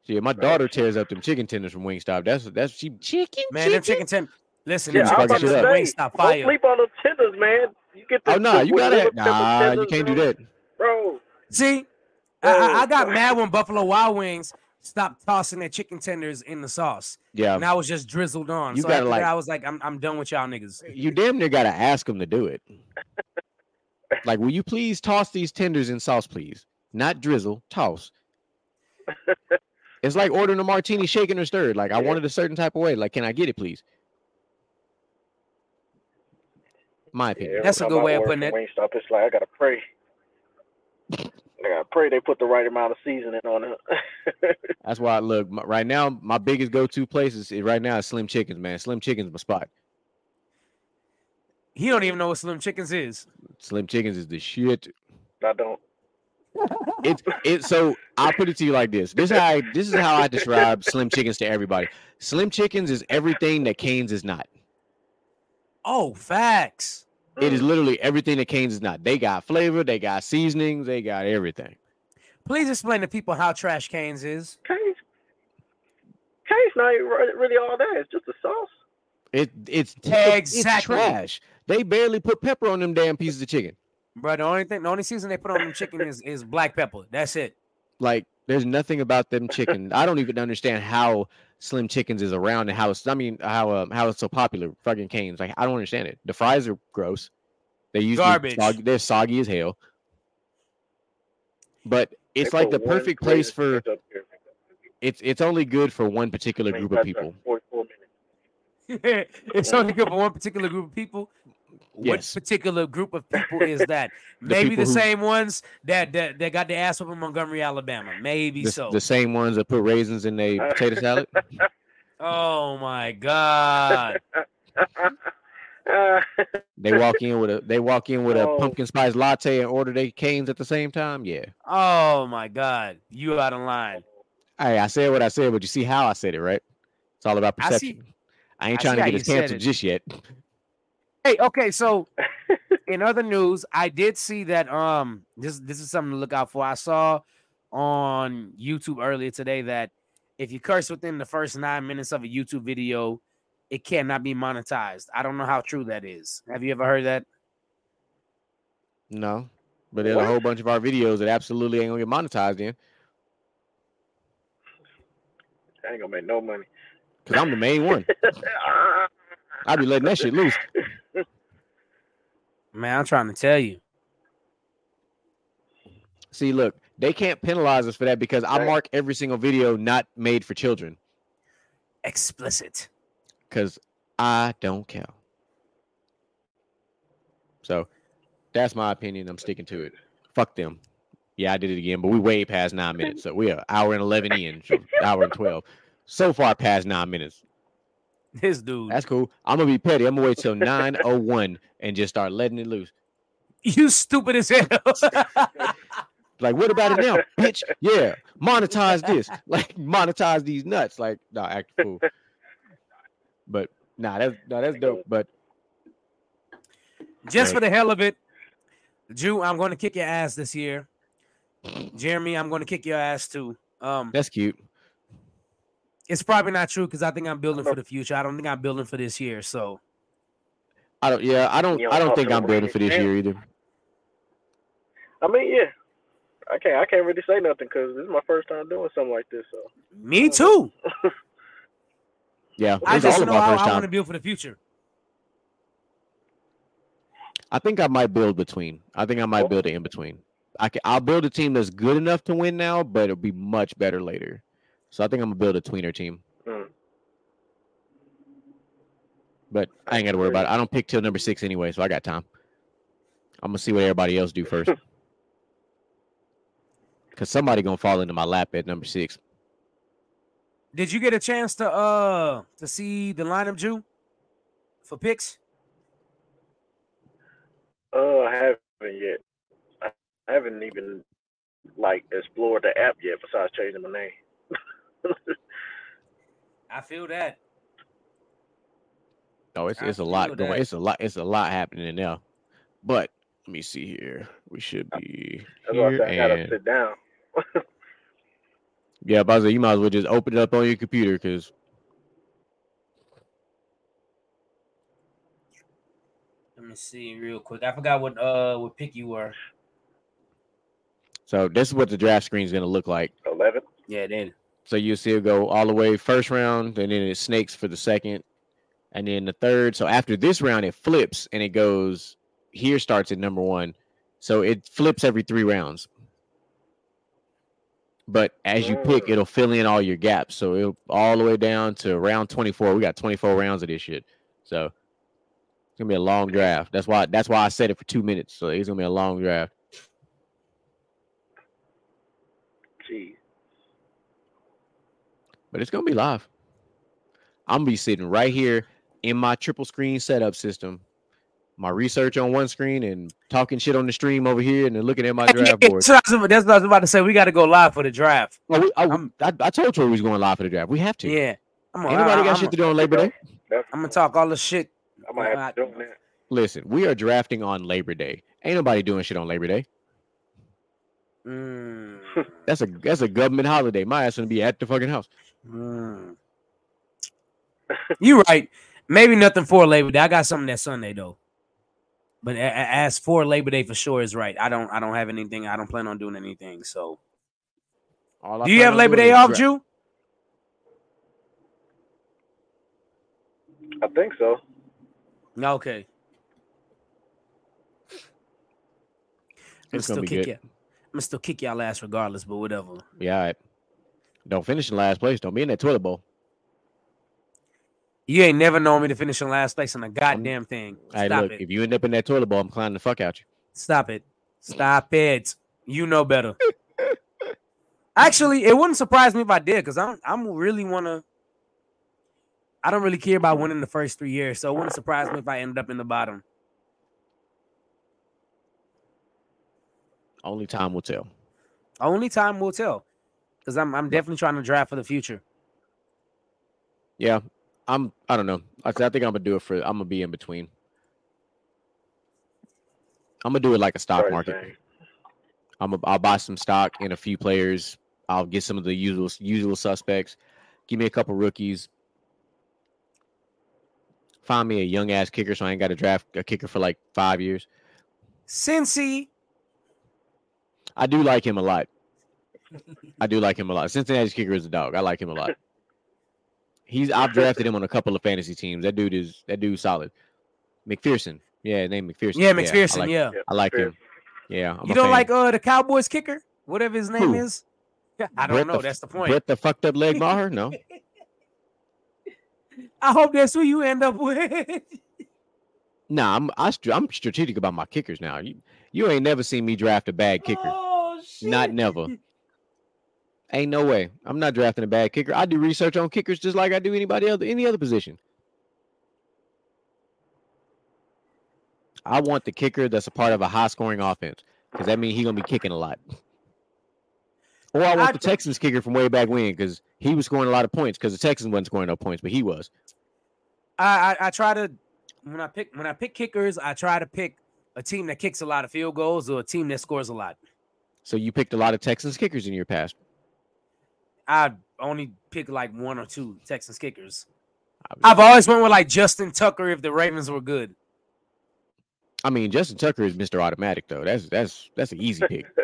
Yeah, my Right. daughter tears up them chicken tenders from Wingstop. That's that's she chicken. Man, them chicken tenders. Listen, Yeah, them I chicken tenders about at to say, Wingstop Don't sleep on the tenders, man. You get the Oh no, the you gotta liver pepper nah, you can't do that. bro. See, I, I, I got mad when Buffalo Wild Wings stopped tossing their chicken tenders in the sauce, Yeah, and I was just drizzled on. You so gotta, like- I was like, I'm, I'm done with y'all niggas. you damn near gotta ask them to do it. Like, will you please toss these tenders in sauce, please? Not drizzle, toss. It's like ordering a martini shaken or stirred. Like, I Yeah. want it a certain type of way. Like, can I get it, please? My opinion. every That's a good way of putting it. Wingstop, it's like I gotta pray. I gotta pray they put the right amount of seasoning on it. That's why I look my, right now. My biggest go-to place is is right now is Slim Chickens, man. Slim Chickens my spot. He don't even know what Slim Chickens is. Slim Chickens is the shit. I don't. It's it. So I'll put it to you like this. This is how I, this is how I describe Slim Chickens to everybody. Slim Chickens is everything that Canes is not. Oh, facts. It is literally everything that Canes is not. They got flavor, they got seasonings, they got everything. Please explain to people how trash Canes is. Cane's. Cane's not really all that. It's just a sauce. It it's Exactly. It's trash. They barely put pepper on them damn pieces of chicken. Bro, the only thing, the only season they put on them chicken is, is black pepper. That's it. Like there's nothing about them chicken. I don't even understand how Slim Chickens is around and how it's. I mean, how um, how it's so popular. Fucking Canes. Like I don't understand it. The fries are gross. They use Garbage. Soggy, they're soggy as hell. But it's They like the perfect place for. chicken up there. It's it's only good for one particular group of people. it's only good for one particular group of people. Yes. What particular group of people is that? Maybe the, who- same ones that, that that got the ass up in Montgomery, Alabama. Maybe The, so. the same ones that put raisins in their potato salad. oh my god. They walk in with a they walk in with a Oh. pumpkin spice latte and order their canes at the same time. Yeah. Oh my god. You out of line. Hey, I said what I said, but you see how I said it, right? It's all about I see- perception. I, ain't I trying to get us canceled just yet. Hey, okay, so in other news, I did see that um this this is something to look out for. I saw on YouTube earlier today that if you curse within the first nine minutes of a YouTube video, it cannot be monetized. I don't know how true that is. Have you ever heard that? No, but there's a whole bunch of our videos that absolutely ain't gonna get monetized in I ain't gonna make no money. because I'm the main one. I be letting that shit loose. Man, I'm trying to tell you. See, look, they can't penalize us for that because I mark every single video not made for children Explicit. because I don't care. So that's my opinion. I'm sticking to it. Fuck them. Yeah, I did it again, but we way past nine minutes. So we are hour and eleven in, so hour and twelve. So far past nine minutes. This dude. That's cool. I'm gonna be petty. I'm gonna wait till nine oh one and just start letting it loose. you stupid as hell. Like, what about it now, bitch? Yeah, monetize this. Like, monetize these nuts. Like, nah, act a fool. But nah, that's nah, that's dope. But Just for the hell of it, Drew, I'm going to kick your ass this year. Jeremy, I'm going to kick your ass too. Um, that's cute. It's probably not true because I think I'm building for the future. I don't think I'm building for this year. So I don't. Yeah, I don't. I don't don't think I'm building for this year either. I mean, yeah. I can't. I can't really say nothing because this is my first time doing something like this. So me too. Yeah, I it's just all know of my I, I want to build for the future. I think I might build between. I think I might Cool. build it in between. I can. I'll build a team that's good enough to win now, but it'll be much better later. So I think I'm gonna build a tweener team. mm. But I ain't got to worry about it. I don't pick till number six anyway, so I got time. I'm gonna see what everybody else do first. Cause somebody gonna fall into my lap at number six. Did you get a chance to uh to see the lineup, Drew, for picks? uh, I haven't yet. I, I haven't even like explored the app yet. Besides changing my name. I feel that. No, it's I it's a feel lot going. that. It's a lot. It's a lot happening now. But let me see here. We should be That's why I here I gotta and sit down. yeah. But I was like, you might as well just open it up on your computer because Let me see real quick. I forgot what uh what pick you were. so this is what the draft screen is gonna look like. Eleven. Yeah, then So you see it go all the way first round, and then it snakes for the second, and then the third. So after this round, it flips and it goes here starts at number one. So it flips every three rounds. But as you pick, Mm. it'll fill in all your gaps. So it'll all the way down to round 24. We got 24 rounds of this shit. So it's gonna be a long draft. That's why that's why I said it for two minutes. So it's gonna be a long draft. Jeez. But it's gonna be live. I'm gonna be sitting right here in my triple screen setup system, my research on one screen and talking shit on the stream over here, and then looking at my draft board. That's what I was- that's what I was about to say. We got to go live for the draft. Well, we, I, I'm- I, I told Troy we was going live for the draft. We have to. Yeah. I'm Ain't nobody got I'm, shit to do on Labor Day. I'm gonna talk all the shit. I might have to do that. Listen, we are drafting on Labor Day. Ain't nobody doing shit on Labor Day. Mm, That's a that's a government holiday. My ass gonna be at the fucking house. Mm. You right. Maybe nothing for Labor Day. I got something that Sunday though. But a- a- as for Labor Day for sure is right. I don't I don't have anything. I don't plan on doing anything. So All I do you have Labor Day off, dra- Drew? I think so. Okay. I'm still gonna be kick good. ya- I'm gonna still kick y'all ass regardless, but whatever. Yeah, all right. Don't finish in last place. Don't be in that toilet bowl. You ain't never known me to finish in last place in a goddamn thing. Hey, Stop look, it. if you end up in that toilet bowl, I'm climbing the fuck out you. Stop it. Stop it. You know better. Actually, it wouldn't surprise me if I did, because I'm I'm really wanna. I don't really care about winning the first three years, so it wouldn't surprise me if I ended up in the bottom. Only time will tell. Only time will tell. Because I'm I'm definitely trying to draft for the future. Yeah, I'm. I don't know. I, I think I'm gonna do it for. I'm gonna be in between. I'm gonna do it like a stock Sorry, market. Shane. I'm. A, I'll buy some stock in a few players. I'll get some of the usual usual suspects. Give me a couple rookies. Find me a young ass kicker, so I ain't got to draft a kicker for like five years. Cincy, I do like him a lot. I do like him a lot. Cincinnati's kicker is a dog. I like him a lot. He's I've drafted him on a couple of fantasy teams. That dude is that dude's solid. McPherson. Yeah, name McPherson. yeah, I McPherson, like, yeah. I like him. Yeah. I'm You don't fan. like uh the Cowboys kicker, whatever his name Who? is. I don't Brett know. f- That's the point. Brett the fucked up leg Maher? No. I hope that's who you end up with. Nah, I'm I str- I'm strategic about my kickers now. You you ain't never seen me draft a bad kicker. Oh shit! Not never. Ain't no way. I'm not drafting a bad kicker. I do research on kickers just like I do anybody other any other position. I want the kicker that's a part of a high scoring offense because that means he's gonna be kicking a lot. Or I want I the th- Texans kicker from way back when because he was scoring a lot of points because the Texans wasn't scoring no points, but he was. I, I I try to when I pick when I pick kickers, I try to pick a team that kicks a lot of field goals or a team that scores a lot. So you picked a lot of Texans kickers in your past. I only pick like one or two Texans kickers. obviously. I've always went with like Justin Tucker if the Ravens were good. I mean, Justin Tucker is Mr. Automatic though. That's that's that's an easy pick.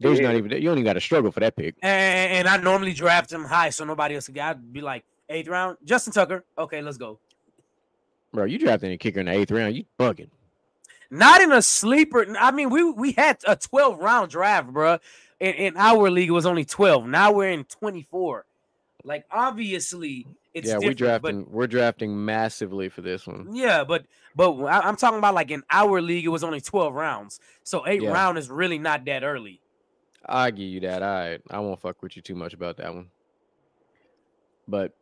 There's not even you don't even got to struggle for that pick. And, and I normally draft him high so nobody else could get. I'd be like eighth round, Justin Tucker. Okay, let's go. Bro, you drafting a kicker in the eighth round, you bugging. Not in a sleeper. I mean, we we had a 12 round draft, bro. In, in our league, it was only 12. Now we're in 24. Like, obviously, it's yeah, we different, but- drafting we're drafting massively for this one. Yeah, but but I, I'm talking about like in our league, it was only 12 rounds. So eight Yeah. round is really not that early. I give you that. All right. I won't fuck with you too much about that one. But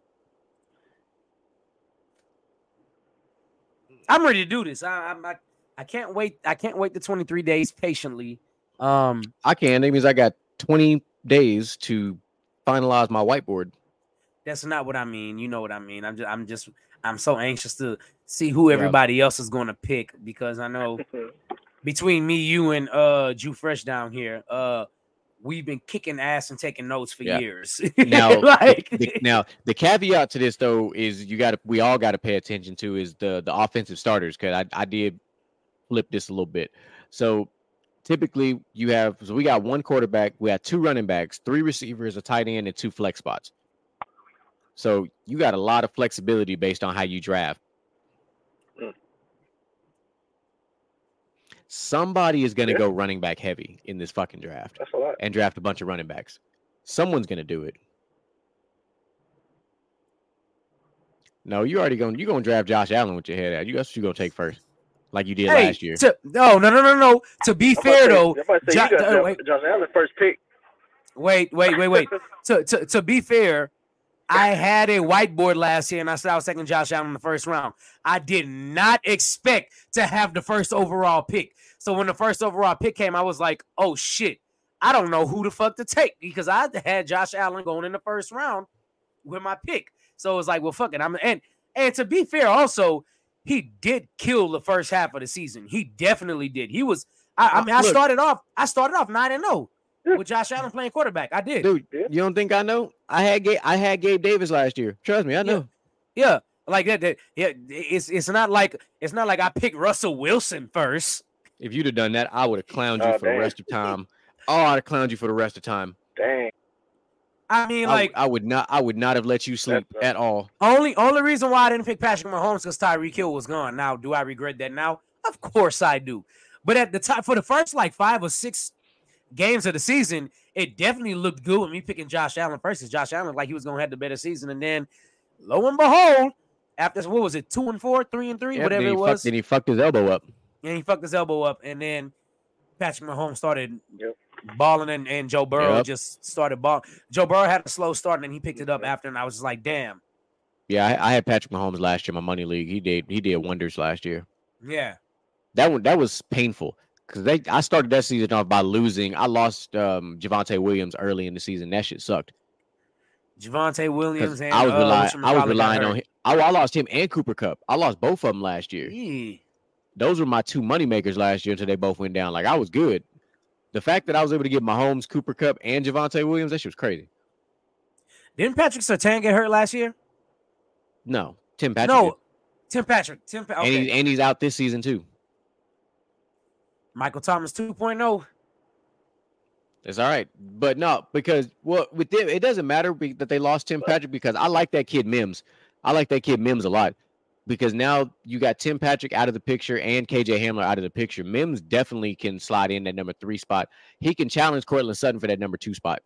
I'm ready to do this. I, I'm I, I can't wait. I can't wait the 23 days patiently. Um, I can. That means I got 20 days to finalize my whiteboard. that's not what I mean. You know what I mean. I'm just I'm just I'm so anxious to see who Yeah. everybody else is going to pick because I know between me, you, and uh Drew Fresh down here, uh, we've been kicking ass and taking notes for Yeah. years. Now, like, the, now the caveat to this though is you got to we all got to pay attention to is the the offensive starters because I I did flip this a little bit. So typically you have so we got one quarterback, we have two running backs, three receivers, a tight end, and two flex spots. So you got a lot of flexibility based on how you draft. Mm. Somebody is going to Yeah. go running back heavy in this fucking draft That's a lot. and draft a bunch of running backs. Someone's going to do it. No, you already going. You going to draft Josh Allen with your head out. You that's what you going to take first, like you did hey, last year. to- no, no, no, no, no. To be I'm fair say- though, I'm about to say Jo- you got uh, Josh, wait. Josh Allen first pick. wait, wait, wait, wait. to, to to be fair, I had a whiteboard last year and I said I was taking Josh Allen in the first round. I did not expect to have the first overall pick. So when the first overall pick came, I was like, oh shit, I don't know who the fuck to take because I had Josh Allen going in the first round with my pick. So it was like, well, fuck it. I'm and and to be fair, also he did kill the first half of the season. He definitely did. He was. I, I uh, mean, I Look. started off. I started off nine and oh zero with Josh Allen playing quarterback. I did. Dude, you don't think I know? I had Gabe, I had Gabe Davis last year. Trust me, I know. Yeah, like that. that yeah, it's it's not like it's not like I picked Russell Wilson first. If you'd have done that, I would have clowned you Oh, for the rest of time. Oh, I'd have clowned you for the rest of time. Dang. I mean, I, like I would not. I would not have let you sleep That's- at all. only only reason why I didn't pick Patrick Mahomes because Tyreek Hill was gone. Now, do I regret that now? Of course I do. But at the time, for the first like five or six games of the season, it definitely looked good with me picking Josh Allen first. Because Josh Allen like he was gonna have the better season, and then lo and behold, after what was it, two and four, three and three, Yep, whatever it was, Fucked, then he fucked his elbow up. and he fucked his elbow up, and then Patrick Mahomes started Yep. Balling, and, and Joe Burrow Yep. just started balling. Joe Burrow had a slow start, and then he picked it up after, and I was just like, damn, Yeah, I, I had Patrick Mahomes last year. My money league. He did. He did wonders last year. yeah. That one. That was painful because they. I started that season off by losing. I lost um Javonte Williams early in the season. That shit sucked. Javonte 'cause Williams and I was uh, relying. I was relying on him. I, I lost him and Cooper Kupp. I lost both of them last year. Yeah. those were my two moneymakers last year until they both went down. Like I was good. The fact that I was able to get Mahomes, Cooper Kupp, and Javonte Williams, that shit was crazy. Didn't Patrick Sertan get hurt last year? No, Tim Patrick. no, did. Tim Patrick. Tim pa- and, he's, and he's out this season too. Michael Thomas oh. 2.0. It's all right, but no, because well, with them, it doesn't matter that they lost Tim Patrick because I like that kid Mims. I like that kid Mims a lot because now you got Tim Patrick out of the picture and KJ Hamler out of the picture. Mims definitely can slide in that number three spot. He can challenge Courtland Sutton for that number two spot.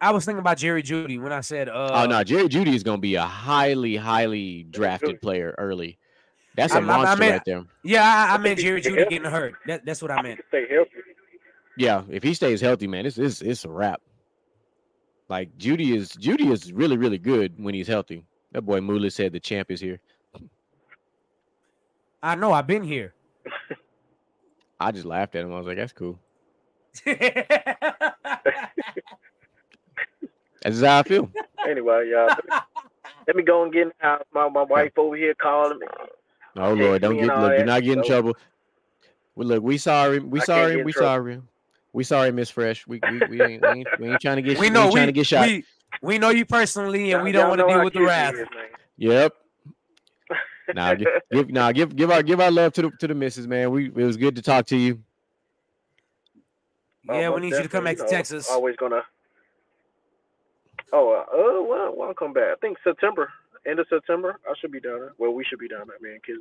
I was thinking about Jerry Jeudy when I said, uh, oh no, Jerry Jeudy is going to be a highly, highly drafted player early. That's a I'm- I'm- I monster meant- right there. Yeah, I, I I meant Jerry Jeudy help. getting hurt. That, that's what I meant. Stay healthy. Yeah, if he stays healthy, man, it's it's it's a wrap. Like Jeudy is Jeudy is really really good when he's healthy. That boy Moolah said the champ is here. I know. I've been here. I just laughed at him. I was like, that's cool. That's how I feel. Anyway, uh, y'all. let me- go and get in. My my wife over here calling me. Oh Text Lord, don't get look. You're not getting in so- trouble. Well, look, we sorry. We I sorry. We sorry. We sorry, Miss Fresh. We we, we, ain't, we, ain't, we ain't trying to get. we we know ain't trying we, to get shot. we we know you personally, and we Y'all- don't want to deal with the cute wrath. she is, man. Yep. Nah, give, give nah, give give our give our love to the to the missus, man. We it was good to talk to you. Oh, Yeah, we need you to come back to definitely, you know, Texas. Always gonna. Oh, uh, uh well, when I come back, I think September, end of September, I should be down there. Well, we should be down there, man. Cause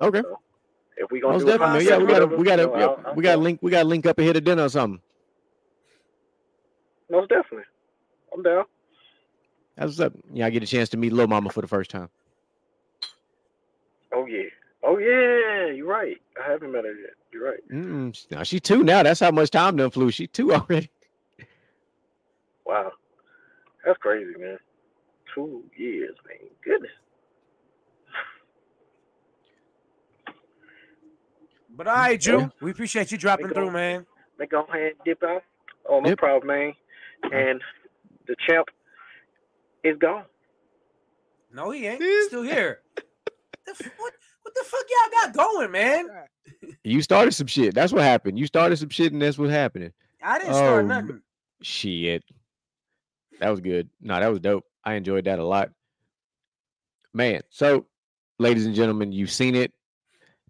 Okay. if we gonna Most do a definitely, man. Yeah, we gotta we gotta you know, yeah, I'll- I'll we gotta go. link we gotta link up ahead of dinner or something. Most definitely, I'm down. That's what's up. Yeah, I get a chance to meet Lil Mama for the first time. Oh yeah, oh yeah, you're right. I haven't met her yet. You're right. Mm-mm. Now she two now. That's how much time done flew. She two already. Wow, that's crazy, man. Two years, man. Goodness. But all right, Drew, Yeah. we appreciate you dropping We through, go. man. Make go ahead and dip out. Oh, no Yep. problem, man. Uh-huh. And the champ is gone. No, he ain't. He's still here. The what, what the fuck y'all got going, man? You started some shit. That's what happened. You started some shit, and that's what's happening. I didn't start Oh, nothing. Shit. That was good. No, that was dope. I enjoyed that a lot. Man, so ladies and gentlemen, you've seen it.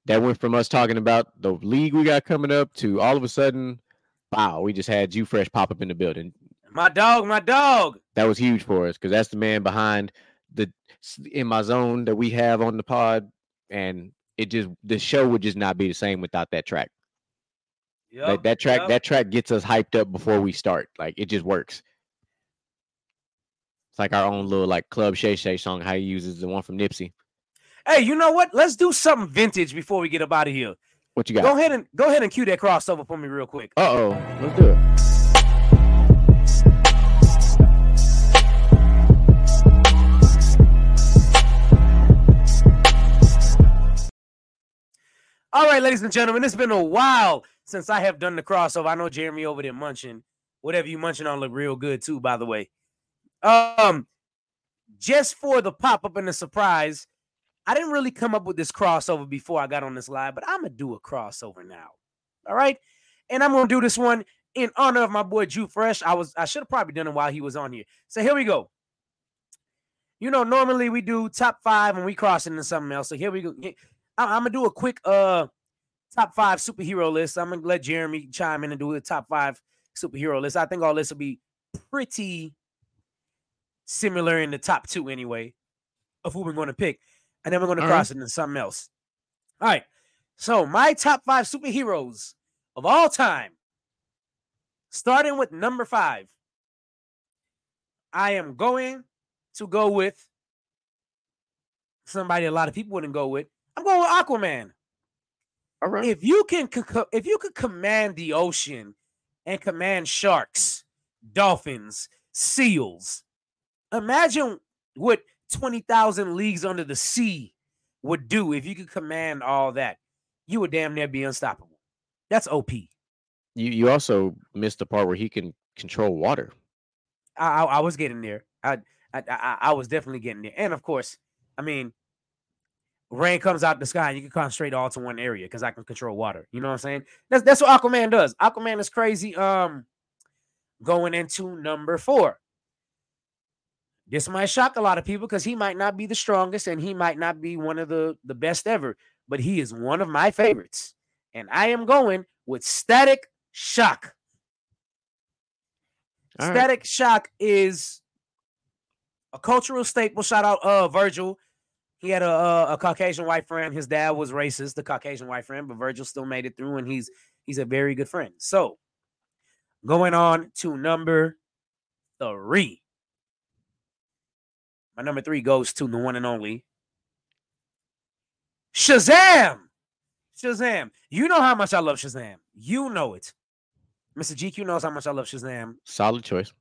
That went from us talking about the league we got coming up to all of a sudden, wow, we just had Drew Fresh pop up in the building. My dog, my dog. That was huge for us because that's the man behind the in my zone that we have on the pod, and it just the show would just not be the same without that track. That, Yup, that track yup. that track gets us hyped up before we start. Like it just works. It's like our own little like Club Shay Shay song. How he uses the one from Nipsey. Hey, you know what? Let's do something vintage before we get up out of here. What you got? Go ahead and go ahead and cue that crossover for me real quick. Uh oh, let's do it. All right, ladies and gentlemen, it's been a while since I have done the crossover. I know Jeremy over there munching. Whatever you munching on look real good too, by the way. Um, just for the pop up and the surprise, I didn't really come up with this crossover before I got on this live, but I'm gonna do a crossover now. All right, and I'm gonna do this one in honor of my boy Drew Fresh. I was I should have probably done it while he was on here. So here we go. You know, normally we do top five and we cross into something else. So here we go. I- I'm gonna do a quick uh top five superhero list. I'm gonna let Jeremy chime in and do the top five superhero list. I think all this will be pretty similar in the top two anyway of who we're going to pick, and then we're going to All cross it into something else. All right. So my top five superheroes of all time, starting with number five, I am going to go with somebody a lot of people wouldn't go with. I'm going with Aquaman All right. if you can co- co- if you could command the ocean and command sharks, dolphins, seals, imagine what 20,000 leagues under the sea would do if you could command all that. You would damn near be unstoppable. That's OP. You you also missed the part where he can control water. I, I, I was getting there. I, I I I was definitely getting there. And of course, I mean, rain comes out the sky and you can concentrate all to one area because I can control water. You know what I'm saying? That's that's what Aquaman does. Aquaman is crazy. Um, going into number four. This might shock a lot of people because he might not be the strongest and he might not be one of the the best ever, but he is one of my favorites. And I am going with Static Shock. All right. Static Shock is a cultural staple. Shout out uh Virgil. He had a, a a Caucasian white friend. His dad was racist, the Caucasian white friend, but Virgil still made it through, and he's he's a very good friend. So going on to number three. My number three goes to the one and only Shazam. Shazam. You know how much I love Shazam. You know it. Mr. GQ knows how much I love Shazam. Solid choice.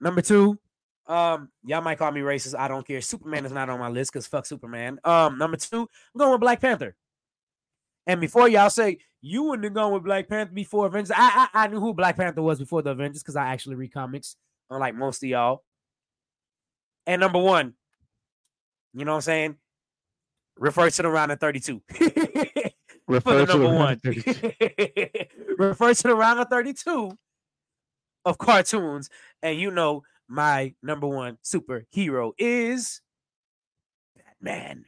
Number two, um, y'all might call me racist. I don't care. Superman is not on my list because fuck Superman. Um, number two, I'm going with Black Panther. And before y'all say you wouldn't have gone with Black Panther before Avengers, I I, I knew who Black Panther was before the Avengers because I actually read comics, unlike most of y'all. And number one, you know what I'm saying? Refers to the round of 32. Refer to number one. 32. Refers to the round of 32 of cartoons. And you know, my number one superhero is Batman.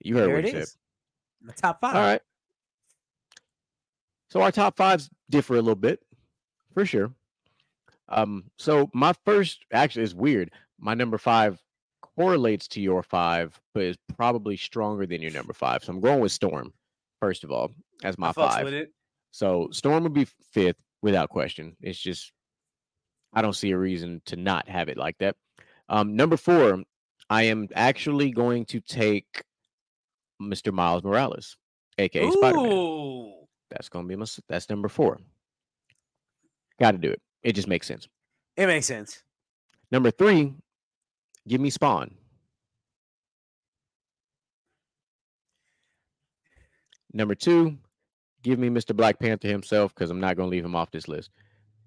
You heard There what it he My top five. All right. So our top fives differ a little bit, for sure. Um, so my first actually is weird. My number five correlates to your five, but is probably stronger than your number five. So I'm going with Storm, first of all, as my I five. So Storm would be fifth without question. It's just I don't see a reason to not have it like that. Um, number four, I am actually going to take Mr. Miles Morales, aka Spider Man. That's gonna be my that's number four. Got to do it. It just makes sense. It makes sense. Number three, give me Spawn. Number two, give me Mr. Black Panther himself because I'm not gonna leave him off this list.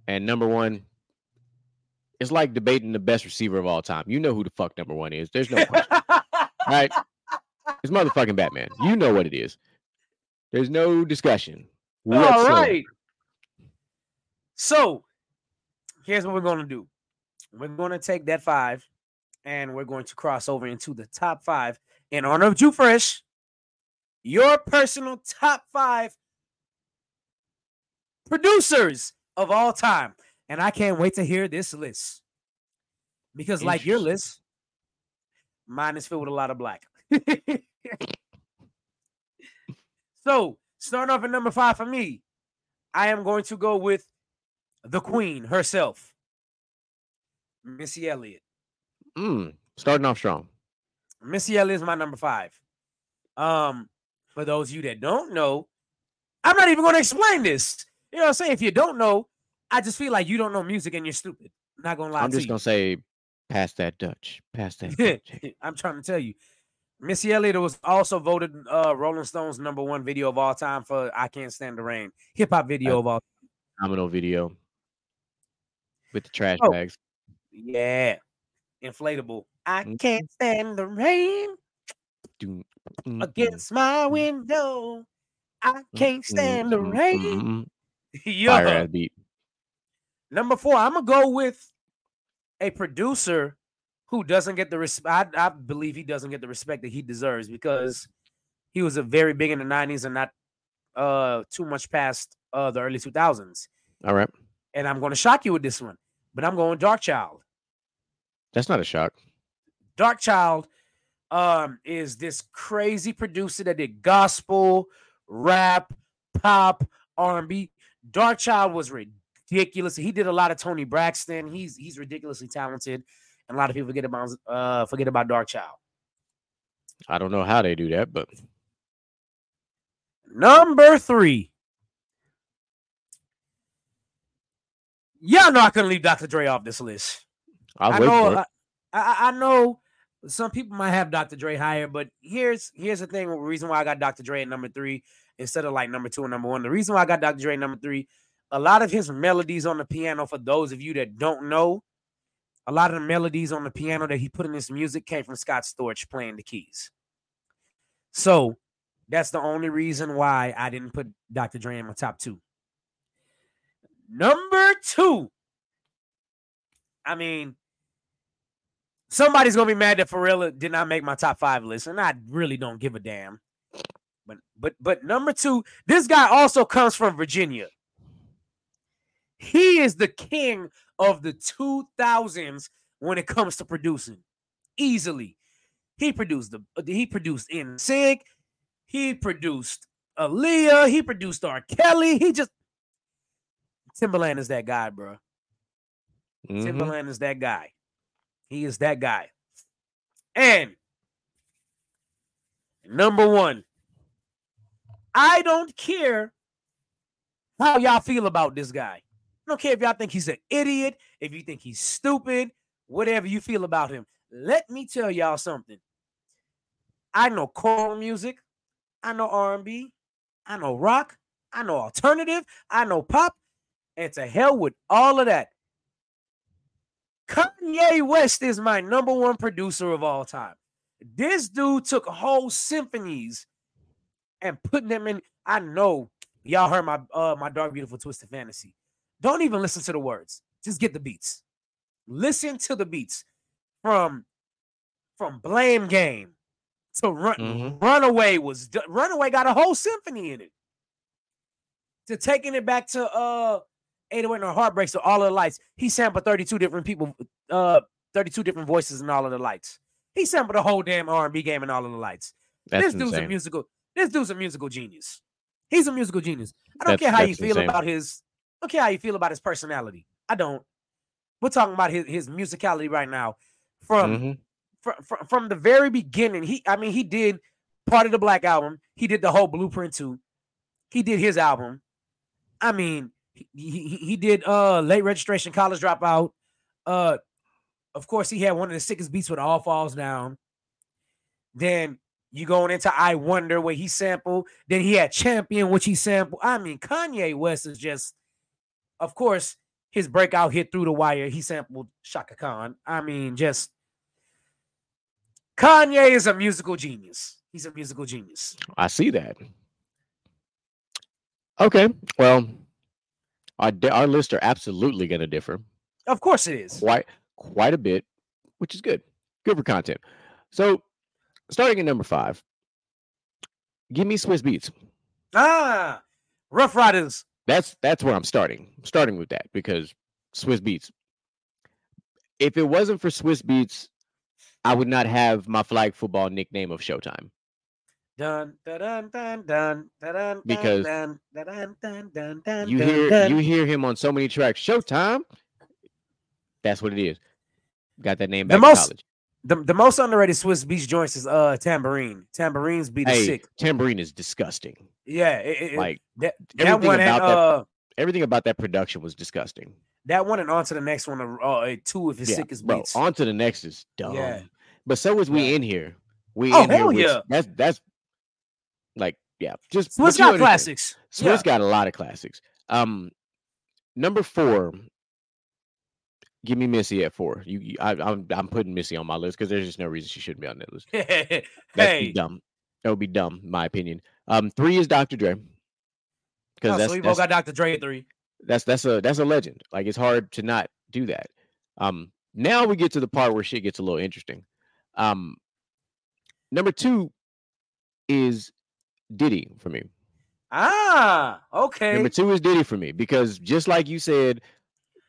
And number one, it's like debating the best receiver of all time. You know who the fuck number one is. There's no question. right? It's motherfucking Batman. You know what it is. There's no discussion. All whatsoever. right. So here's what we're going to do we're going to take that five and we're going to cross over into the top five in honor of Drew Fresh. Your personal top five producers of all time. And I can't wait to hear this list because, like your list, mine is filled with a lot of black. so, starting off at number five for me, I am going to go with the queen herself, Missy Elliott. Mm, starting off strong. Missy Elliott is my number five. Um, for those of you that don't know, I'm not even going to explain this. You know what I'm saying? If you don't know, I just feel like you don't know music and you're stupid. not gonna lie I'm just gonna say, pass that Dutch. Pass that Dutch. I'm trying to tell you. Missy Elliott was also voted uh, Rolling Stones number one video of all time for "I Can't Stand the Rain," hip hop video of all. Phenomenal video with the trash Oh. bags. Yeah, inflatable. I Mhm. can't stand the rain Doom, mm, against my window. I can't stand the mm, mm, rain. mm, mm. Yo, Fire ass beat. Number four. I'm gonna go with a producer who doesn't get the respect. I, I believe he doesn't get the respect that he deserves because he was a very big in the '90s and not uh too much past uh the early 2000s. All right, And I'm going to shock you with this one, but I'm going Darkchild. that's not a shock. Darkchild um is this crazy producer that did gospel, rap, pop, R&B. Darkchild was ridiculous. He did a lot of Toni Braxton. He's he's ridiculously talented, and a lot of people forget about uh forget about Darkchild. I don't know how they do that, but Number three. Y'all I couldn't leave Dr. Dre off this list. I'll I know. I, I, I know some people might have Dr. Dre higher, but here's here's the thing. The reason why I got Dr. Dre at number three instead of like number two and number one. The reason why I got Dr. Dre at number three, a lot of his melodies on the piano. For those of you that don't know, a lot of the melodies on the piano that he put in his music came from Scott Storch playing the keys. So that's the only reason why I didn't put Dr. Dre in my top two. Number two. I mean, somebody's gonna be mad that Pharrell did not make my top five list, and I really don't give a damn. But but but number two, this guy also comes from Virginia. He is the king of the 2000s when it comes to producing. Easily. He produced the he produced NSYNC, he produced Aaliyah, he produced R. Kelly. He just Timbaland is that guy, bro. Mhm. Timbaland is that guy. He is that guy. And number one, I don't care how y'all feel about this guy. Don't care if y'all think he's an idiot, if you think he's stupid, whatever you feel about him. Let me tell y'all something. I know choral music, I know R&B, I know rock, I know alternative, I know pop, and to hell with all of that. Kanye West is my number one producer of all time. This dude took whole symphonies and put them in. I know y'all heard my uh my dark beautiful twisted fantasy. Don't even listen to the words. Just get the beats. Listen to the beats from from Blame Game to Run Mhm. Runaway was Runaway got a whole symphony in it. To taking it back to uh 808 and Heartbreaks to all of the lights. He sampled 32 different people, uh 32 different voices in all of the lights. He sampled the whole damn R&B game and all of the lights. That's this dude's a musical. This dude's a musical genius. He's a musical genius. I don't That's- care how you feel insane. about his. Don't care how you feel about his personality. I don't. We're talking about his his musicality right now. From Mhm. from, from from the very beginning, he I mean he did part of the Black album. He did the whole Blueprint too. He did his album. I mean, he, he, he did uh late registration, college dropout. Uh, of course, he had one of the sickest beats with All Falls Down. Then you going into I Wonder where he sampled. Then he had Champion, which he sampled. I mean, Kanye West is just, of course, his breakout hit through the wire. He sampled Chaka Khan. I mean, just Kanye is a musical genius. He's a musical genius. I see that. Okay, well, our our lists are absolutely going to differ Of course it is. quite quite a bit, which is good. Good for content. So, starting at number five, give me Swizz Beatz. Ah, Ruff Ryders. That's that's where I'm starting. I'm starting with that because Swizz Beatz. If it wasn't for Swizz Beatz, I would not have my flag football nickname of Showtime. Dun, dun, dun, dun, dun, Because dun, dun, dun, dun, dun, dun, You hear you hear him on so many tracks. Showtime. That's what it is. Got that name The back in most- college. the, the most underrated Swizz Beatz joints is uh Tambourine. Tambourines beat the Hey, sick. tambourine is disgusting. Yeah, it, Like that, that everything one and about that- uh everything about that production was disgusting. that one and on to the next one. Uh, uh, two of his Yeah, sickest bro. beats. On to the next is dumb. Yeah. But so is we in here. We Oh, in hell with- yeah. That's that's like yeah. Just Swizz got classics. Swizz Yeah. got a lot of classics. Um, number four. Give me Missy at four. You, you I, I'm I'm putting Missy on my list because there's just no reason she shouldn't be on that list. That'd hey, dumb. That would be dumb, in my opinion. Um, three is Dr. Dre. Because oh, that's so we both got Dr. Dre at three. that's that's a that's a legend. Like it's hard to not do that. Um, now we get to the part where shit gets a little interesting. Um, number two is Diddy for me. Ah, okay. Number two is Diddy for me because just like you said,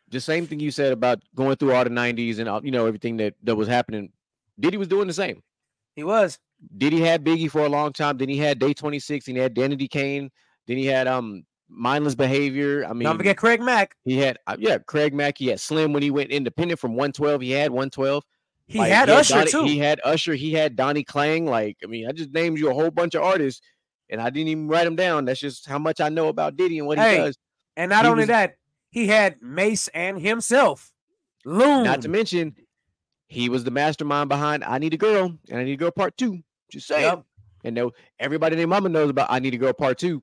the same thing you said about going through all the '90s and all, you know everything that that was happening. Diddy was doing the same. He was. Did he had Biggie for a long time. Then he had Day 26. Then he had Danity Kane. Then he had um mindless behavior. I mean, Don't forget Craig Mack. he had uh, yeah Craig Mack. He had Slim when he went independent from 112. He had 112. He Like, had Usher Donnie- too. He had Usher. He had Donnie Klang. Like I mean, I just named you a whole bunch of artists, and I didn't even write them down. That's just how much I know about Diddy and what Hey, he does. and not he only was- that, he had Mase and himself. Loon. Not to mention, he was the mastermind behind "I Need a Girl" and "I Need a Girl" Part Two. Just saying. Yep. And know everybody named Mama knows about "I Need a Girl" Part Two.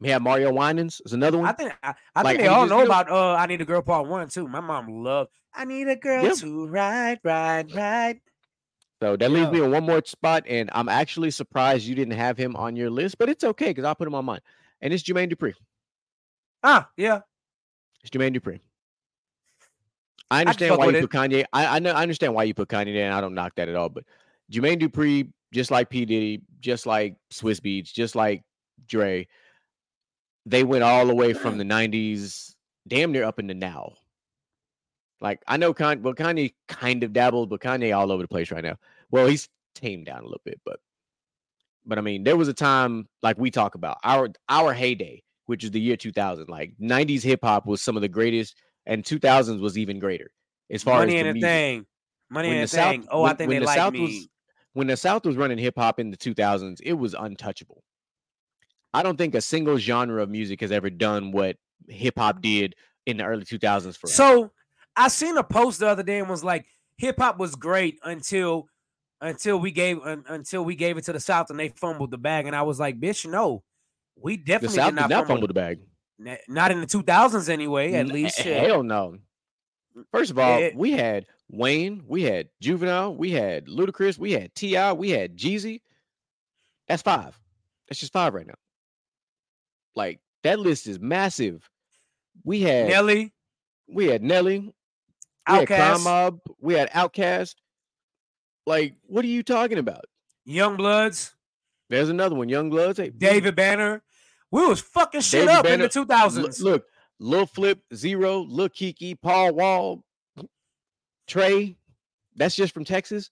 We have Mario Winans is another one. I think I, I Like, think they all know know- about uh I need a girl part one too. My mom loved I need a girl Yeah. to ride, ride, ride. So that leaves me on one more spot, and I'm actually surprised you didn't have him on your list, but it's okay because I'll put him on mine. And it's Jermaine Dupri. Ah, yeah. It's Jermaine Dupri. I understand why you with put Kanye. I, I know I understand why you put Kanye there, and I don't knock that at all. But Jermaine Dupri, just like P Diddy, just like Swizz Beatz, just like Dre, they went all the way from the '90s, damn near up into now. Like I know Kanye, well Kanye kind of dabbled, but Kanye all over the place right now. Well, he's tamed down a little bit, but but I mean, there was a time like we talk about our our heyday, which is the year 2000. Like 90s hip hop was some of the greatest, and 2000s was even greater as far Money as the music. thing. Money When and the a South- thing. Oh, I think when they the like South me. was- When the South was running hip hop in the 2000s, it was untouchable. I don't think a single genre of music has ever done what hip hop did in the early 2000s for us. So I seen a post the other day and was like, hip hop was great until until we gave un, until we gave it to the South and they fumbled the bag. And I was like, bitch, no. We definitely the South did not, did not fumble. fumble the bag. Not in the 2000s anyway, at least. h- shit. Hell no. First of all, It- we had Wayne, we had Juvenile, we had Ludacris, we had Ti, we had Jeezy. That's five. That's just five right now. Like that list is massive. We had Nelly, we had Nelly, we had Crime Mob, we had OutKast. Like, what are you talking about? YoungBloodZ, There's another one, YoungBloodZ. Hey, David Banner. We was fucking shit David up in the 2000s. look, Lil Flip, Z-Ro, Lil' Keke, Paul Wall, Trae. That's just from Texas.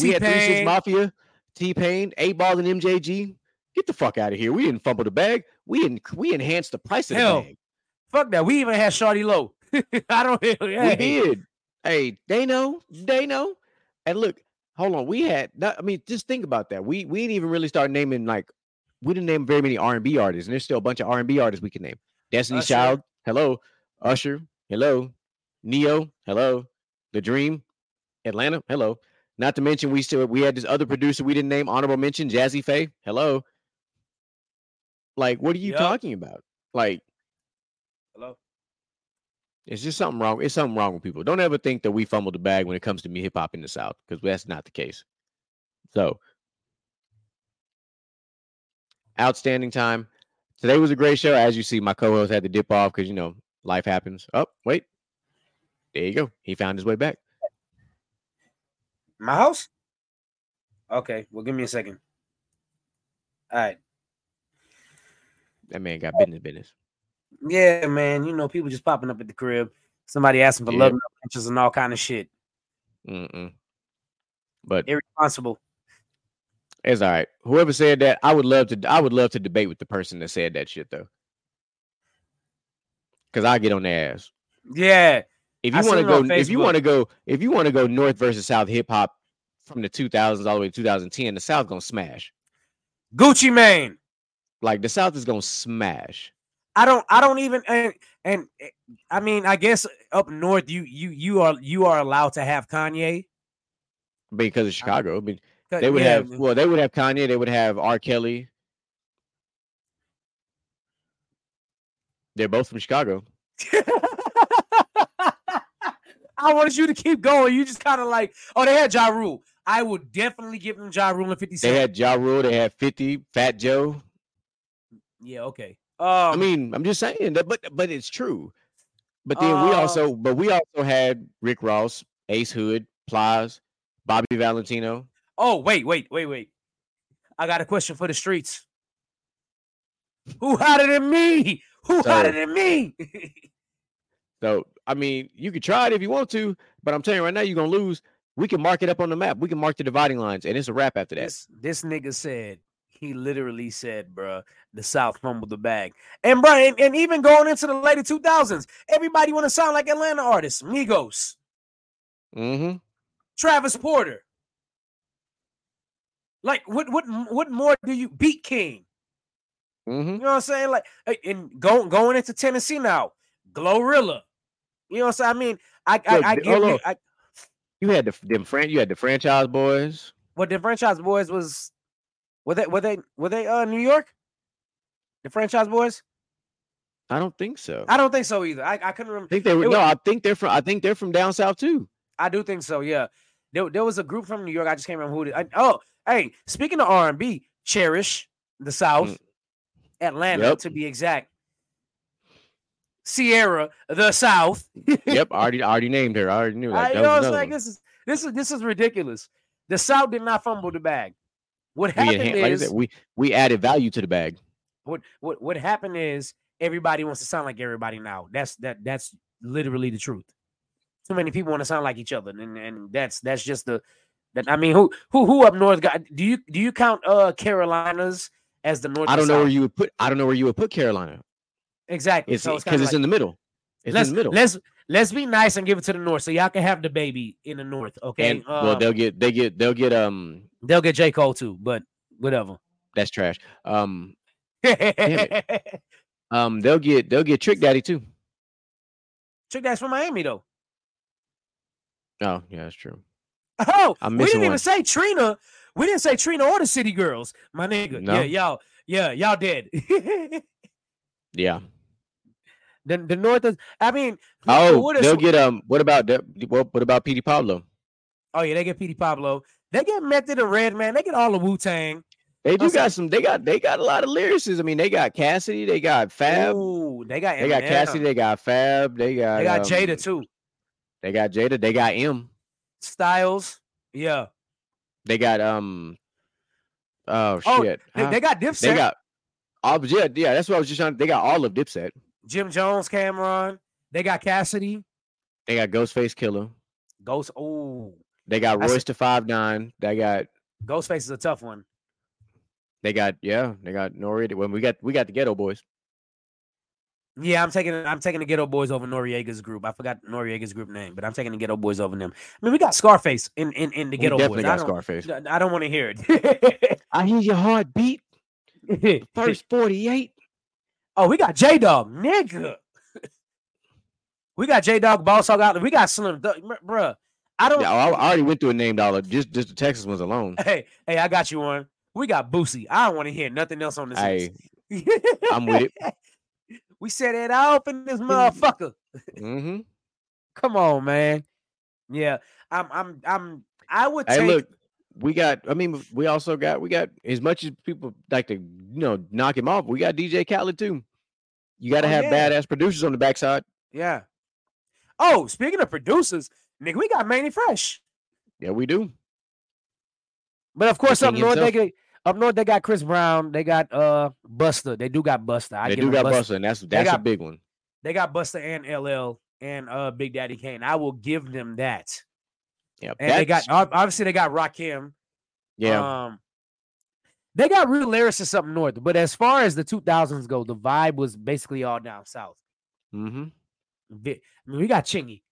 We had Three Six T-Pain. Mafia, T Pain, 8Ball, and MJG. Get the fuck out of here. We didn't fumble the bag. We en- we enhanced the price of Hell, the bag. Fuck that. We even had Shawty Lo. I don't know. We hey, did. Hey, they know. They know. And look, hold on. We had. Not, I mean, just think about that. We we didn't even really start naming like we didn't name very many R and B artists, and there's still a bunch of R and B artists we can name. Destiny Usher. Child. Hello. Usher. Hello. Neo. Hello. The Dream. Atlanta. Hello. Not to mention we still we had this other producer we didn't name. Honorable mention Jazze Pha. Hello. Like, what are you Yup. talking about? Like, Hello. it's just something wrong. It's something wrong with people. Don't ever think that we fumbled the bag when it comes to me hip hop in the South, because that's not the case. So, outstanding time. Today was a great show. As you see, my co-host had to dip off because you know life happens. Oh, wait, there you go. He found his way back. My house? Okay, well, give me a second. All right. That man got business, business. Yeah, man. You know, people just popping up at the crib. Somebody asking for Yeah. love and and all kind of shit. Mm-mm. But Irresponsible. It's all right. Whoever said that, I would love to. I would love to debate with the person that said that shit though, because I get on their ass. Yeah. if you want to go if you want to go if you want to go north versus south hip hop from the 2000s all the way to 2010 the south gonna smash Gucci Mane. like the south is gonna smash I don't I don't even and, and eh, I mean I guess up north you you you are you are allowed to have Kanye because of chicago I mean, They would Yeah. have well, they would have Kanye. They would have R. Kelly. They're both from Chicago. I wanted you to keep going. You just kind of like, oh, they had Ja Rule. I would definitely give them Ja Rule and 50 Cent. They had Ja Rule. They had Fifty, Fat Joe. yeah, okay. Um, I mean, I'm just saying that, but but it's true. But then we Uh, also, but we also had Rick Ross, Ace Hood, Plies, Bobby Valentino. Oh, wait, wait, wait, wait. I got a question for the streets. Who hotter than me? Who So- hotter than me? So I mean, you could try it if you want to, but I'm telling you right now, you're gonna lose. We can mark it up on the map. We can mark the dividing lines, and it's a wrap after that. this this nigga said he literally said, bruh, the South fumbled the bag. And bruh, and, and even going into the later 2000s, everybody want to sound like Atlanta artists, Migos, Mm-hmm. Travis Porter. Like what what what more do you beat King? Mm-hmm. You know what I'm saying? Like eh, and going going into Tennessee now, Glorilla. You know what I'm saying? I mean, I I, Look, I give on. I, You had the them fran- you had the franchise boys. what the franchise boys was were they were they were they uh New York? The franchise boys? I don't think so. I don't think so either. I, I couldn't remember. I think they were it no. was- I think they're from. I think they're from down south too. I do think so. Yeah, there, there was a group from New York. I just can't remember who. It, I, oh, hey, speaking of R and B, Cherish the South, Atlanta Mm. Yep. to be exact. Ciara the South. yep, already already named her. I already knew I, that. you that know was what I'm another saying? one. This is this is this is ridiculous. The South did not fumble the bag. What We, happened enhan- like is said, we we added value to the bag. what what what happened is everybody wants to sound like everybody now. That's that that's literally the truth. Too many people want to sound like each other, and and that's that's just the that I mean who who who up north got do you do you count uh Carolinas as the north? I don't know where you would put. I don't know where you would put Carolina. exactly. It's so because it's, kinda it's like, in the middle. It's let's in the middle. let's let's be nice and give it to the north, so y'all can have the baby in the north. Okay, and well, Um, they'll get they get they'll get um they'll get J Cole too, but whatever. that's trash. Um um they'll get they'll get Trick Daddy too. that's from Miami though. Oh yeah, that's true. Oh, I'm we didn't even say Trina. We didn't say Trina or the City Girls, my nigga. No. Yeah, y'all, yeah, y'all did. Yeah. the the North is. I mean, Oh, they'll get um. What about that? What, what about Petey Pablo? Oh yeah, they get Petey Pablo. They get Method and Redman. They get all the Wu Tang. They do Also- got some. They got they got a lot of lyricists. I mean, they got Cassidy. They got Fab. Ooh, they got They got Cassidy. They got Fab. They got They got um, Jada too. They got Jada. They got M. Styles. Yeah. They got um. Oh Oh, shit! They, they got Dipset. They got. Oh yeah, yeah. That's what I was just trying. They got all of Dipset. Jim Jones, Cam'ron. They got Cassidy. They got Ghostface Killah. Ghost. Oh, They got Royce to Five Nine. They got. Ghostface is a tough one. They got yeah. They got Nori. When we got we got the Geto Boys. Yeah, I'm taking I'm taking the Geto Boys over Noriega's group. I forgot Noriega's group name, but I'm taking the Geto Boys over them. I mean, we got Scarface in in, in the We Ghetto definitely Boys. I got don't, Scarface. I don't want to hear it. I hear your heartbeat. First forty eight. oh, we got J Dog, nigga. we got J Dog, Boss Hog out. We got Slim, br- bruh. I don't. Yeah, I, I already went through a name dollar. Just just the Texas ones alone. Hey, hey, I got you one. We got Boosie. I don't want to hear nothing else on this. Hey. I'm with it. We set it up in this motherfucker. Mm-hmm. Come on, man. Yeah, I'm. I'm. I'm. I would Hey, take. look, we got. I mean, we also got. We got as much as people like to, you know, knock him off. We got DJ Khaled too. You got to Oh, have yeah. badass producers on the backside. Yeah. Oh, speaking of producers, nigga, we got Mannie Fresh. Yeah, we do. But of course, up king north they. Up north they got Chris Brown. They got uh Busta. They do got Busta. I they do got Busta, and that's that's a got- big one. They got Busta and LL and uh Big Daddy Kane. I will give them that. Yeah, And they got obviously they got Rakim. yeah. Um, they got real lyricists up north, but as far as the 2000s go, the vibe was basically all down south. mm-hmm. I mean, we got Chingy.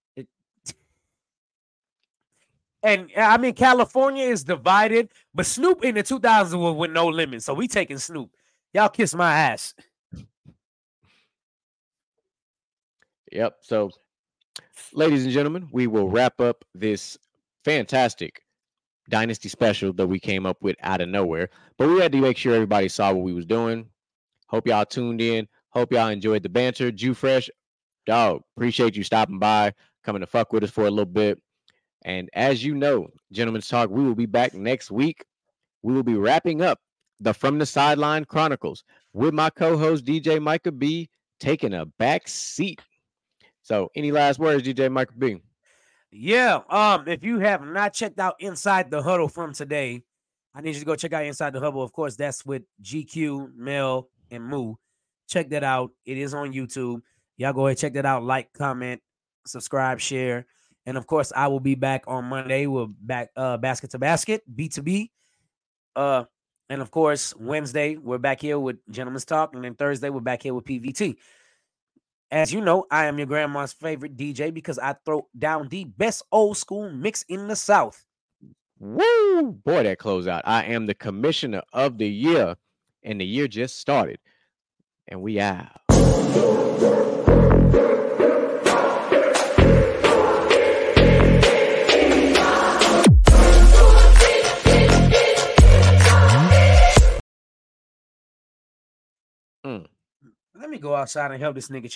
And I mean, California is divided, but Snoop in the 2000s was with no limit. So we taking Snoop. Y'all kiss my ass. Yep. So, ladies and gentlemen, we will wrap up this fantastic dynasty special that we came up with out of nowhere. But we had to make sure everybody saw what we was doing. Hope y'all tuned in. Hope y'all enjoyed the banter. Drew Fresh, dog, appreciate you stopping by, coming to fuck with us for a little bit. And as you know, Gentlemen's Talk, we will be back next week. We will be wrapping up the From the Sideline Chronicles with my co-host DJ Micah B taking a back seat. So, any last words, DJ Micah B? Yeah. Um, if you have not checked out Inside the Huddle from today, I need you to go check out Inside the Huddle. Of course, that's with GQ, Mel, and Moo. Check that out. It is on YouTube. Y'all go ahead, check that out. Like, comment, subscribe, share. And of course, I will be back on Monday with back uh basket to basket, B2B. Uh, and of course, Wednesday, we're back here with Gentlemen's Talk, and then Thursday, we're back here with PVT. As you know, I am your grandma's favorite DJ because I throw down the best old school mix in the South. Woo! Boy, that closeout. I am the commissioner of the year, and the year just started. And we out. Me go outside and help this nigga.